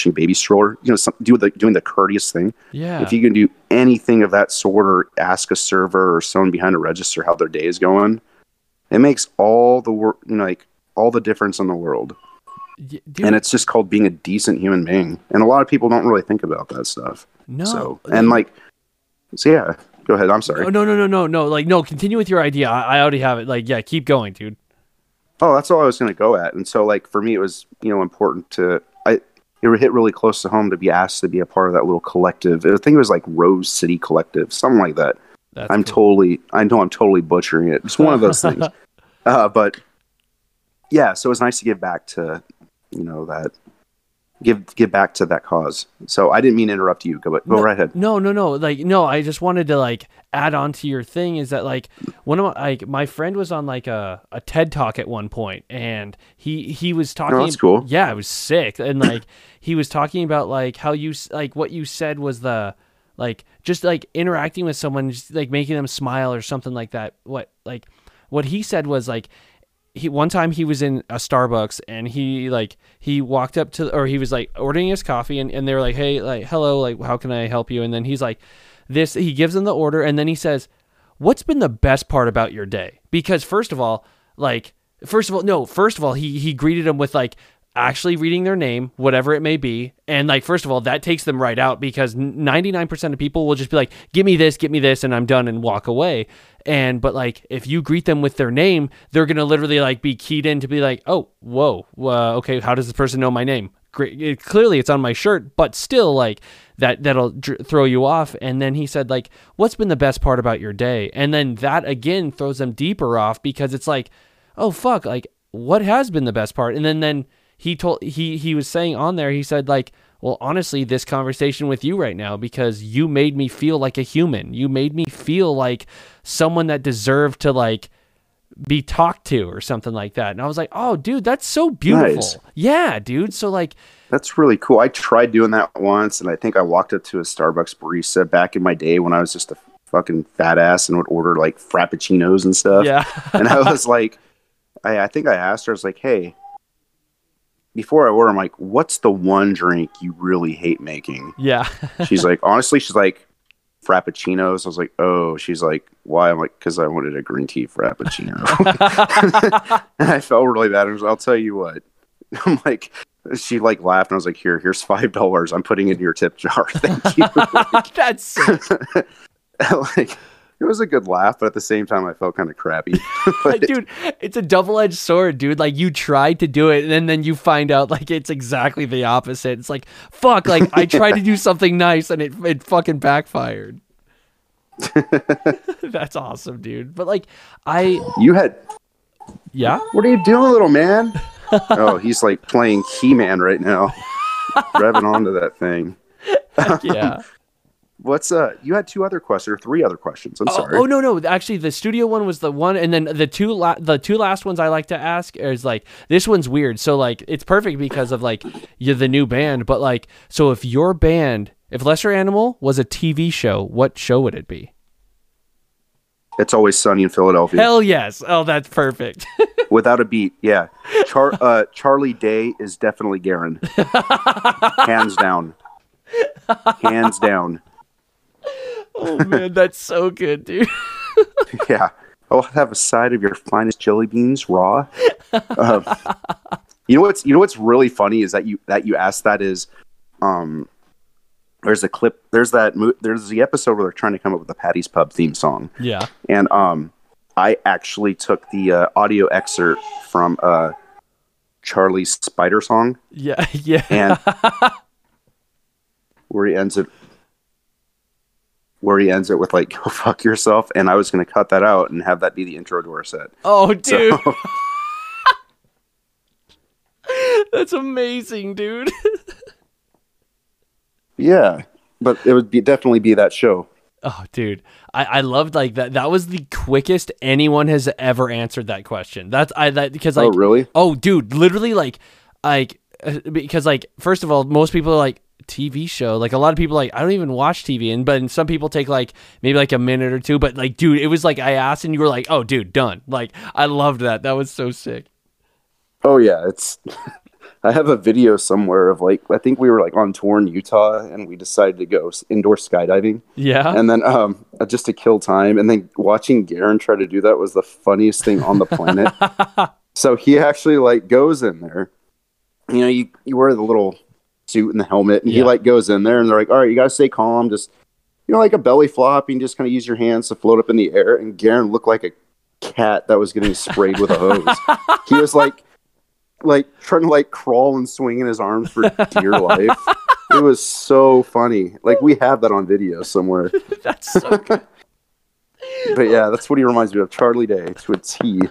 baby stroller, you know, some, do the, doing the courteous thing. yeah. If you can do anything of that sort or ask a server or someone behind a register how their day is going, it makes all the work, you know, like all the difference in the world. And it's just called being a decent human being. And a lot of people don't really think about that stuff. no. So, and like, so yeah, go ahead. I'm sorry. Oh, no, no, no, no, no. Like, no. Continue with your idea. I, I already have it. Like, yeah. Keep going, dude. Oh, that's all I was going to go at. And so, like for me, it was you know important to I it hit really close to home to be asked to be a part of that little collective. I think it was like Rose City Collective, something like that. That's I'm cool. totally I know I'm totally butchering it. It's one of those things. <laughs> Uh, but yeah, so it was nice to give back to you know that give give back to that cause. So I didn't mean to interrupt you. Go, but go right ahead. No, no, no. Like, no, I just wanted to like add on to your thing is that like one of my like my friend was on like a, a TED talk at one point and he he was oh, talking. Oh, that's cool. Yeah, it was sick and like he was talking about like how you like what you said was the like just like interacting with someone, just like making them smile or something like that. What like what he said was like he one time he was in a Starbucks and he like he walked up to or he was like ordering his coffee and, and they were like hey like hello like how can I help you? And then he's like this he gives them the order and then he says what's been the best part about your day? Because first of all like first of all no first of all he he greeted him with like actually reading their name whatever it may be. And like first of all that takes them right out because 99% of people will just be like give me this give me this and i'm done and walk away. And but like if you greet them with their name they're gonna literally like be keyed in to be like oh whoa uh, okay how does this person know my name? Great. It, clearly it's on my shirt but still like that that'll dr- throw you off. And then he said like what's been the best part about your day? And then that again throws them deeper off because it's like oh fuck like what has been the best part? And then then he told he he was saying on there he said like well honestly this conversation with you right now because you made me feel like a human you made me feel like someone that deserved to like be talked to or something like that and i was like oh dude that's so beautiful Nice. yeah dude so like That's really cool. I tried doing that once, and I think I walked up to a Starbucks barista back in my day when I was just a fucking fat ass and would order like frappuccinos and stuff. yeah and I <laughs> was like, I, I think I asked her, I was like, hey, before I order, I'm like, what's the one drink you really hate making? yeah <laughs> She's like, honestly, she's like, frappuccinos. I was like, oh, she's like, why? I'm like, because I wanted a green tea frappuccino. <laughs> <laughs> and I felt really bad. I was, I'll tell you what. I'm like, she like laughed, and I was like, here, here's five dollars. I'm putting it in your tip jar. Thank you. that's sick. like, it was a good laugh, but at the same time, I felt kind of crappy. <laughs> <laughs> Dude it's a double-edged sword dude. Like you tried to do it and then, then you find out like it's exactly the opposite. It's like fuck like i tried to do <laughs> something nice and it, it fucking backfired. That's awesome dude. But like i you had yeah? What are you doing, little man? oh, he's like playing Key Man right now, revving onto that thing. yeah What's uh? You had two other questions or three other questions. I'm Oh, sorry. oh no no actually the studio one was the one and then the two la- the two last ones I like to ask is like this one's weird so like it's perfect because of like you're the new band but like so if your band if Lesser Animal was a TV show what show would it be It's always sunny in Philadelphia. Hell yes oh that's perfect <laughs> Without a beat, yeah. Char- uh, Charlie Day is definitely Garen. <laughs> Hands down. Hands down. Oh man that's so good dude <laughs> Yeah. I'll have a side of your finest jelly beans raw. Um, <laughs> you know what's you know what's really funny is that you that you asked that is um there's a clip there's that mo- there's the episode where they're trying to come up with the Paddy's Pub theme song. yeah and um I actually took the uh, audio excerpt from uh Charlie's Spider song yeah <laughs> yeah and where he ends it where he ends it with like <laughs> go fuck yourself and I was going to cut that out and have that be the intro to our set. oh dude So <laughs> <laughs> that's amazing dude yeah, but it would be definitely be that show. Oh, dude, I, I loved like that. That was the quickest anyone has ever answered that question. That's I that because like oh really? oh, dude, literally like like uh, because like first of all, most people are like TV show. Like a lot of people like I don't even watch TV, and but some people take like maybe like a minute or two. But like, dude, it was like I asked, and you were like, oh, dude, done. Like I loved that. That was so sick. Oh yeah, it's. <laughs> I have a video somewhere of like I think we were like on tour in Utah and we decided to go indoor skydiving. Yeah. and then um uh, just to kill time and then watching Garen try to do that was the funniest thing on the planet <laughs> so he actually like goes in there you know you, you wear the little suit and the helmet and he like goes in there and they're like all right you gotta stay calm just you know like a belly flop and just kind of use your hands to float up in the air and Garen looked like a cat that was getting sprayed with a hose <laughs> he was like like trying to like crawl and swing in his arms for dear life it was so funny like we have that on video somewhere <laughs> That's so <laughs> good. but yeah, that's what he reminds me of. Charlie Day to a T.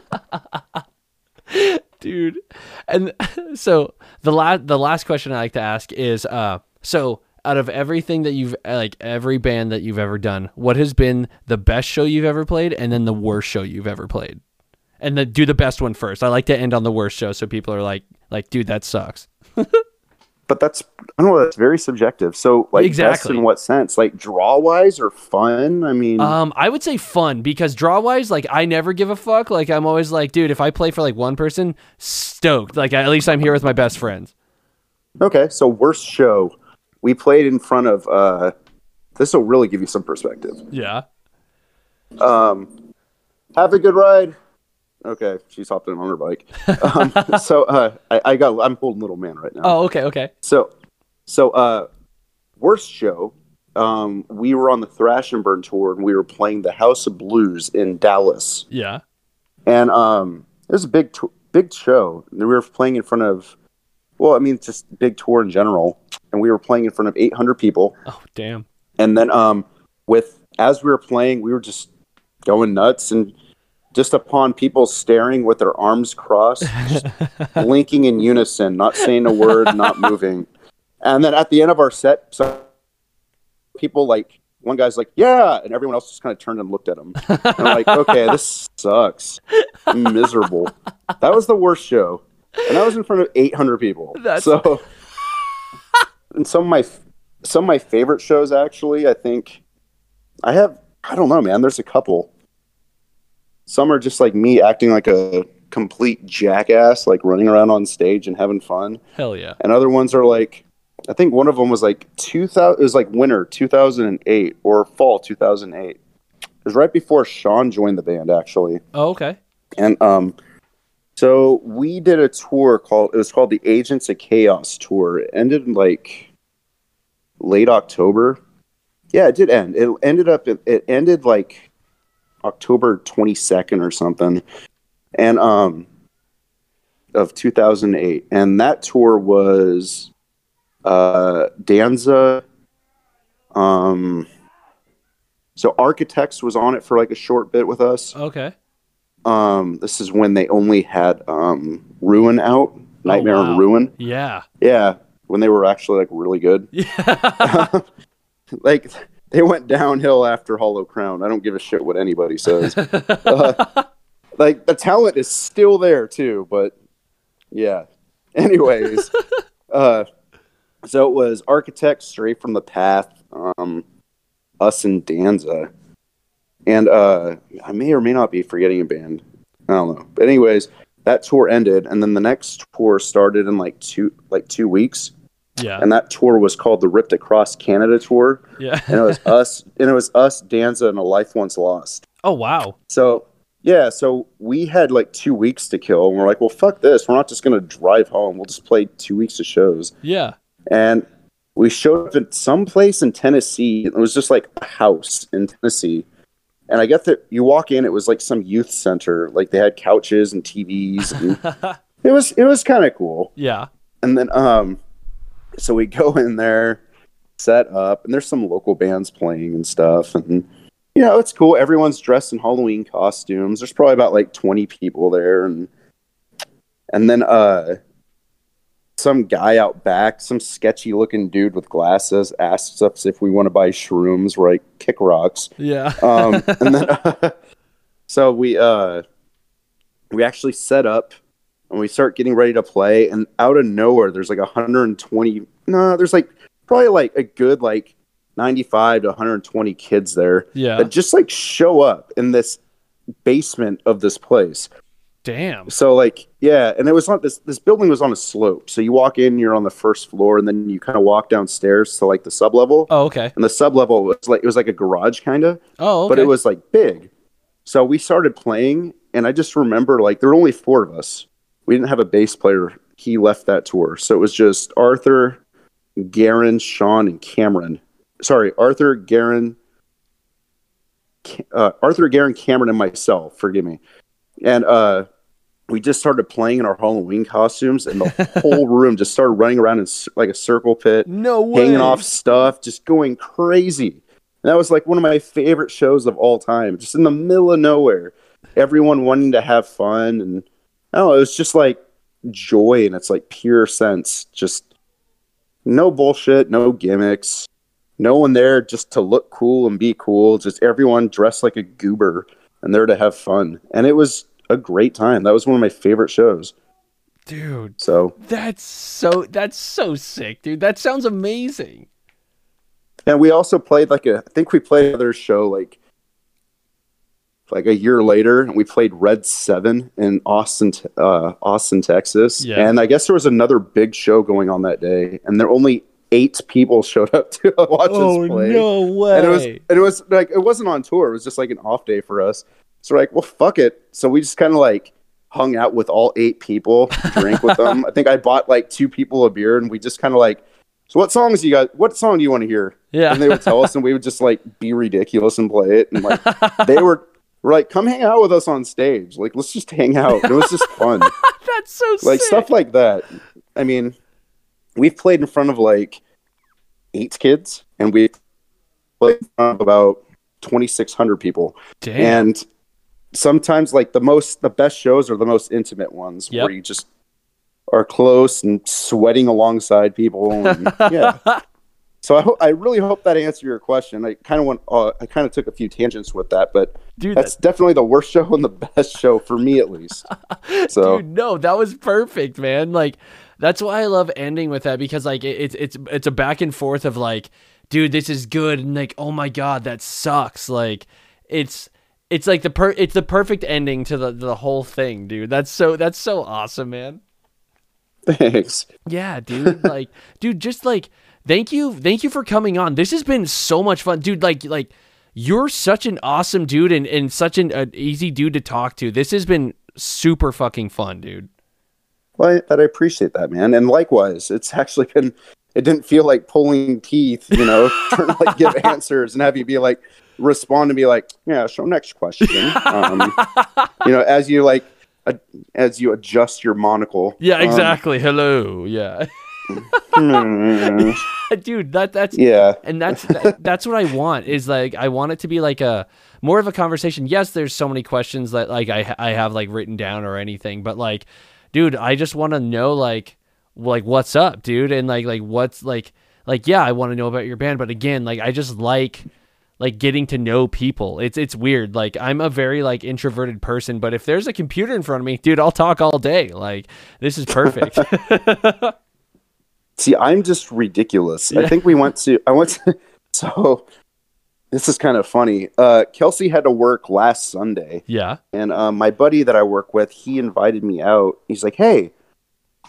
dude. And <laughs> so the last the last question I like to ask is uh so out of everything that you've like every band that you've ever done, what has been the best show you've ever played and then the worst show you've ever played? And then do the best one first. I like to end on the worst show so people are like like dude that sucks. <laughs> But that's I don't know. That's very subjective. So like, best Exactly. in what sense? Like draw wise or fun? I mean, Um, I would say fun because draw wise, like I never give a fuck. Like I'm always like, dude, if I play for like one person, stoked. Like at least I'm here with my best friends. okay. So worst show, we played in front of. uh This will really give you some perspective. Yeah. Um, have a good ride. Okay, she's hopped in on her bike. Um, so uh, I, I got. I'm holding little man right now. Oh, okay, okay. So, so uh, worst show. Um, we were on the Thrash and Burn tour, and we were playing the House of Blues in Dallas, Yeah. and um, it was a big, big show. And we were playing in front of, well, I mean, just big tour in general, and we were playing in front of 800 people. Oh, damn. And then, um, with as we were playing, we were just going nuts, and just upon people staring with their arms crossed, just <laughs> blinking in unison, not saying a word, not moving. And then at the end of our set, so people like one guy's like, "Yeah," and everyone else just kind of turned and looked at him. And I'm like, "Okay, this sucks. I'm miserable." That was the worst show, and that was in front of 800 people. That's- So, and some of my some of my favorite shows actually, I think I have. I don't know, man. There's a couple. Some are just like me acting like a complete jackass, like running around on stage and having fun. Hell yeah. and other ones are like I think one of them was like 2000 it was like winter 2008 or fall 2008 it was right before Sean joined the band actually. Oh, okay. and um so we did a tour called it was called the Agents of Chaos tour. It ended like late October. Yeah it did end. It ended up it, it ended like October 22nd or something and um of 2008 and that tour was uh danza um so architects was on it for like a short bit with us Okay. um this is when they only had um ruin out nightmare Oh, wow. on ruin Yeah. yeah when they were actually like really good <laughs> Yeah. <laughs> like they went downhill after hollow crown. I don't give a shit what anybody says. <laughs> Uh, like the talent is still there too but yeah. <laughs> Anyways uh so it was architects straight from the path um us and danza. And uh i may or may not be forgetting a band. I don't know. But anyways that tour ended and then the next tour started in like two like two weeks yeah. and that tour was called the ripped across canada tour Yeah. and it was us <laughs> and it was us danza and a life once lost Oh, wow. so yeah so we had like two weeks to kill and we're like well fuck this we're not just gonna drive home we'll just play two weeks of shows Yeah. and we showed up at some place in tennessee it was just like a house in tennessee and i get that you walk in it was like some youth center like they had couches and tvs and <laughs> it was it was kind of cool Yeah. and then um so we go in there set up and there's some local bands playing and stuff and you know it's cool. Everyone's dressed in halloween costumes. There's probably about like 20 people there and and then uh some guy out back some sketchy looking dude with glasses asks us if we want to buy shrooms like kick rocks. Yeah. <laughs> um, and then <laughs> so we uh we actually set up and we start getting ready to play and out of nowhere there's like 120 no there's like probably like a good like 95 to 120 kids there Yeah. that just like show up in this basement of this place Damn. so like yeah and it was on this this building was on a slope so you walk in you're on the first floor and then you kind of walk downstairs to like the sub level Oh, okay. and the sub level was like it was like a garage kind of Oh, okay. but it was like big. So we started playing, and I just remember like there were only four of us. We didn't have a bass player. He left that tour, so it was just Arthur, Garen, Sean, and Cameron. Sorry, Arthur, Garen, uh, Arthur, Garen, Cameron, and myself. Forgive me. And uh, we just started playing in our Halloween costumes, and the <laughs> whole room just started running around in like a circle pit no way. hanging off stuff, just going crazy. And that was like one of my favorite shows of all time, just in the middle of nowhere. Everyone wanting to have fun. And Know, it was just like joy and its like pure sense. Just no bullshit, no gimmicks, no one there just to look cool and be cool. Just everyone dressed like a goober and there to have fun. And it was a great time. That was one of my favorite shows. Dude, So that's so that's so sick, dude. That sounds amazing. And we also played like a, I think we played another show like, like a year later, and we played Red Seven in Austin, uh, Austin, Texas. Yeah. And I guess there was another big show going on that day, and there only eight people <laughs> showed up to <laughs> watch us play. Oh, no way! And it was, and it was like it wasn't on tour. It was just like an off day for us. So we're like, well, fuck it. So we just kind of like hung out with all eight people, drank with them. <laughs> I think I bought like two people a beer, and we just kind of like, so what songs you got? What song do you want to hear? yeah. and they would tell us, and we would just like be ridiculous and play it. And like they were, were like, "Come hang out with us on stage. Like, let's just hang out." It was just fun, <laughs> that's so like sick. stuff like that. I mean, we've played in front of like eight kids, and we played in front of about twenty six hundred people. Damn. And sometimes, like the most, the best shows are the most intimate ones, Yep. where you just are close and sweating alongside people. And, <laughs> yeah. So I hope I really hope that answered your question. I kind of went uh, I kind of took a few tangents with that, but dude, that's definitely the worst <laughs> show and the best show for me at least. <laughs> So dude, no, that was perfect, man. Like that's why I love ending with that because like it, it's it's it's a back and forth of like, dude, this is good, and like, oh my god, that sucks. Like it's it's like the per it's the perfect ending to the the whole thing, dude. That's so that's so awesome, man. thanks. Yeah, dude. like, <laughs> dude, just like thank you, thank you for coming on. This has been so much fun, dude. Like, like you're such an awesome dude and and such an, an easy dude to talk to. This has been super fucking fun, dude. Well, I, I appreciate that, man. And likewise, it's actually been it didn't feel like pulling teeth, you know, <laughs> trying to like give answers and have you be like respond and be like, yeah, so next question. Um, you know, as you like as you adjust your monocle. Yeah, Um, exactly. Hello. Yeah, <laughs> <laughs> dude. That that's yeah. and that's that, that's what I want is like I want it to be like a more of a conversation. Yes, there's so many questions that like I I have like written down or anything, but like, dude, I just want to know like like what's up, dude, and like like what's like like yeah, I want to know about your band, but again, like I just like like getting to know people. It's it's weird. Like I'm a very like introverted person, but if there's a computer in front of me, dude, I'll talk all day. Like this is perfect. <laughs> <laughs> See, I'm just ridiculous. I think we went to I went to, <laughs> so this is kind of funny. Uh Kelsey had to work last Sunday yeah. and um, my buddy that I work with, he invited me out. He's like, "Hey,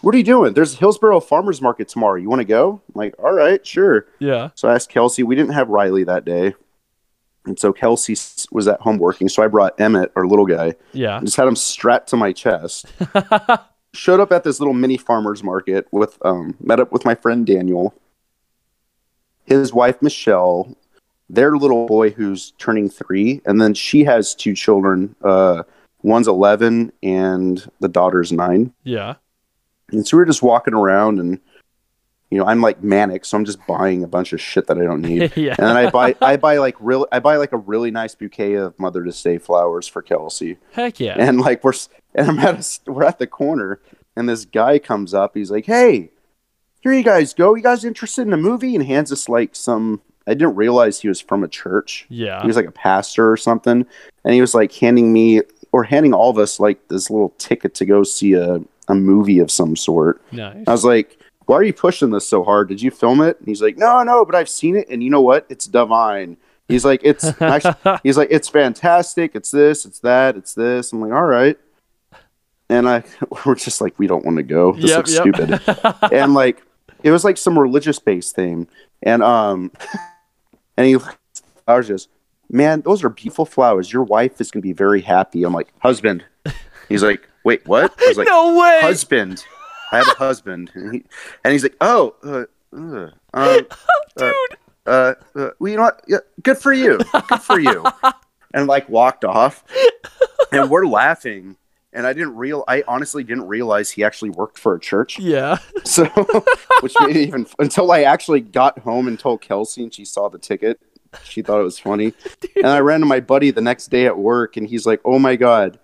what are you doing? There's Hillsboro Farmers Market tomorrow. You want to go?" I'm like, "All right, sure." Yeah. So I asked Kelsey. We didn't have Riley that day, and so Kelsey was at home working. So I brought Emmett, our little guy, Yeah. just had him strapped to my chest. <laughs> Showed up at this little mini farmers market with um, met up with my friend Daniel, his wife Michelle, their little boy who's turning three, and then she has two children. Uh, one's eleven, and the daughter's nine. Yeah. And so we we're just walking around, and you know, I'm like manic, so I'm just buying a bunch of shit that I don't need. <laughs> yeah. And then I buy, I buy like real, I buy like a really nice bouquet of Mother to Say flowers for Kelsey. Heck yeah. And like we're, and I'm at, a, we're at the corner, and this guy comes up. He's like, "Hey, here you guys go. You guys interested in a movie?" And hands us like some. I didn't realize he was from a church. yeah. He was like a pastor or something, and he was like handing me or handing all of us like this little ticket to go see a a movie of some sort. nice. I was like, "Why are you pushing this so hard? Did you film it?" And he's like, "No, no, but I've seen it, and you know what? It's divine." He's like, "It's <laughs> actually, he's like, it's fantastic. It's this, it's that, it's this." I'm like, "All right," and I <laughs> we're just like, "We don't want to go. This Yep, looks yep. stupid." <laughs> and like, it was like some religious based thing, and um, and he flowers just, man, those are beautiful flowers. Your wife is gonna be very happy. I'm like, husband. He's like, wait, what? I was like, no way. husband. I have a husband, and, he, and he's like, "Oh, uh, uh, um, <laughs> Dude. uh, uh, uh, well, you know what? Yeah, good for you, good for you," <laughs> and like walked off, and we're laughing, and I didn't real, I honestly didn't realize he actually worked for a church, Yeah. <laughs> so which made it even until I actually got home and told Kelsey, and she saw the ticket, she thought it was funny, and I ran to my buddy the next day at work, and he's like, "Oh my god."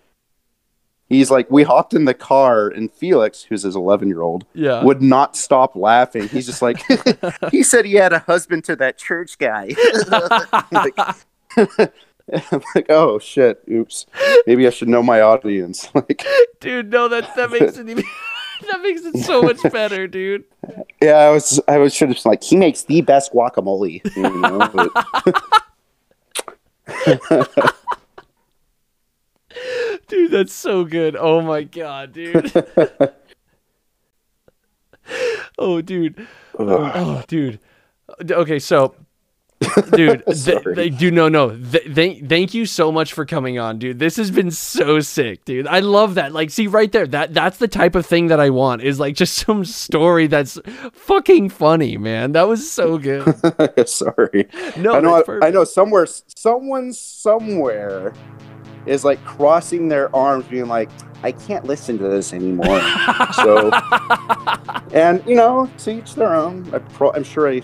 He's like, we hopped in the car, and Felix, who's his 11 year old, Yeah. would not stop laughing. He's just like, <laughs> he said he had a husband to that church guy. <laughs> like, <laughs> I'm like, oh shit, oops. Maybe I should know my audience. Like, dude, no, that that makes it even that makes it so much better, dude. yeah, I was, I was should have like, he makes the best guacamole. You know? But- Dude, that's so good. Oh my god, dude. <laughs> oh, dude. Oh, dude. Okay, so dude, <laughs> th- Sorry. th- dude, no, no. Th- thank, thank you so much for coming on, dude. This has been so sick, dude. I love that. Like, see right there, that that's the type of thing that I want. Is like just <laughs> some story that's fucking funny, man. That was so good. Sorry. No, I know. that's I, know. Somewhere, someone somewhere is like crossing their arms, being like, "I can't listen to this anymore." <laughs> so, and you know, to each their own. I pro- I'm sure I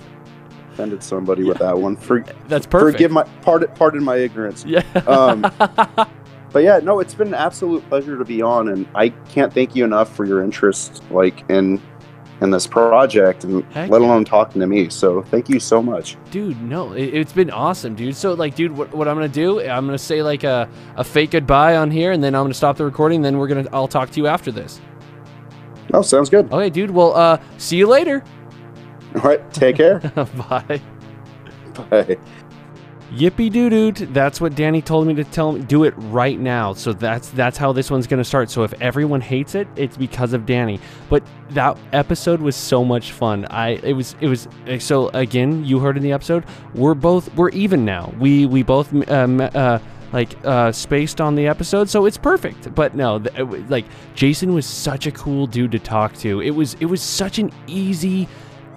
offended somebody with that one. For, That's perfect. forgive my pardon, pardon my ignorance. yeah. Um, <laughs> but yeah, no, it's been an absolute pleasure to be on, and I can't thank you enough for your interest, like in in this project, and Heck let alone talking to me. So thank you so much. dude no it, it's been awesome dude so like dude what, what i'm gonna do i'm gonna say like a, a fake goodbye on here and then i'm gonna stop the recording then we're gonna i'll talk to you after this Oh, sounds good. okay dude well uh see you later All right, take care. <laughs> bye Bye. Yippee doo doo that's what danny told me to tell me do it right now. So that's that's how this one's gonna start. So if everyone hates it it's because of danny. But that episode was so much fun. I it was it was so again you heard in the episode we're both we're even now. We we both um, uh like uh spaced on the episode. So it's perfect. But no th- like jason was such a cool dude to talk to. It was it was such an easy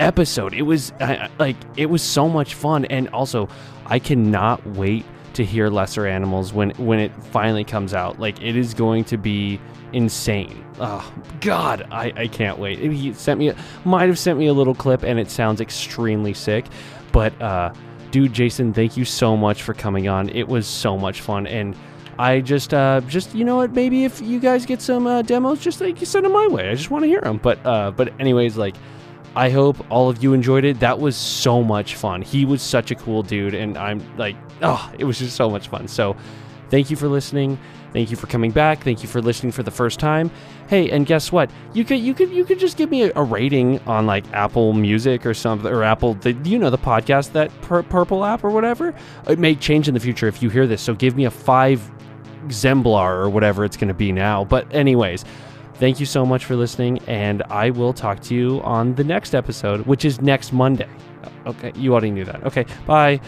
episode. It was I- like it was so much fun, and also I cannot wait to hear Lesser Animals when when it finally comes out. Like it is going to be insane. Oh God, I I can't wait. He sent me a, might have sent me a little clip, and it sounds extremely sick, but uh. Dude, Jason, thank you so much for coming on. It was so much fun, and I just, uh, just you know what? Maybe if you guys get some uh, demos, just like you send them my way. I just want to hear them. But, uh, but anyways, like, I hope all of you enjoyed it. That was so much fun. He was such a cool dude, and I'm like, oh, it was just so much fun. So, thank you for listening. Thank you for coming back. Thank you for listening for the first time. Hey, and guess what? You could you could you could just give me a, a rating on like Apple Music or something or Apple the you know the podcast that pur- purple app or whatever. It may change in the future if you hear this. So give me a five exemplar or whatever it's going to be now. But anyways, thank you so much for listening, and I will talk to you on the next episode, which is next Monday. Uh, okay, you already knew that. Okay, bye.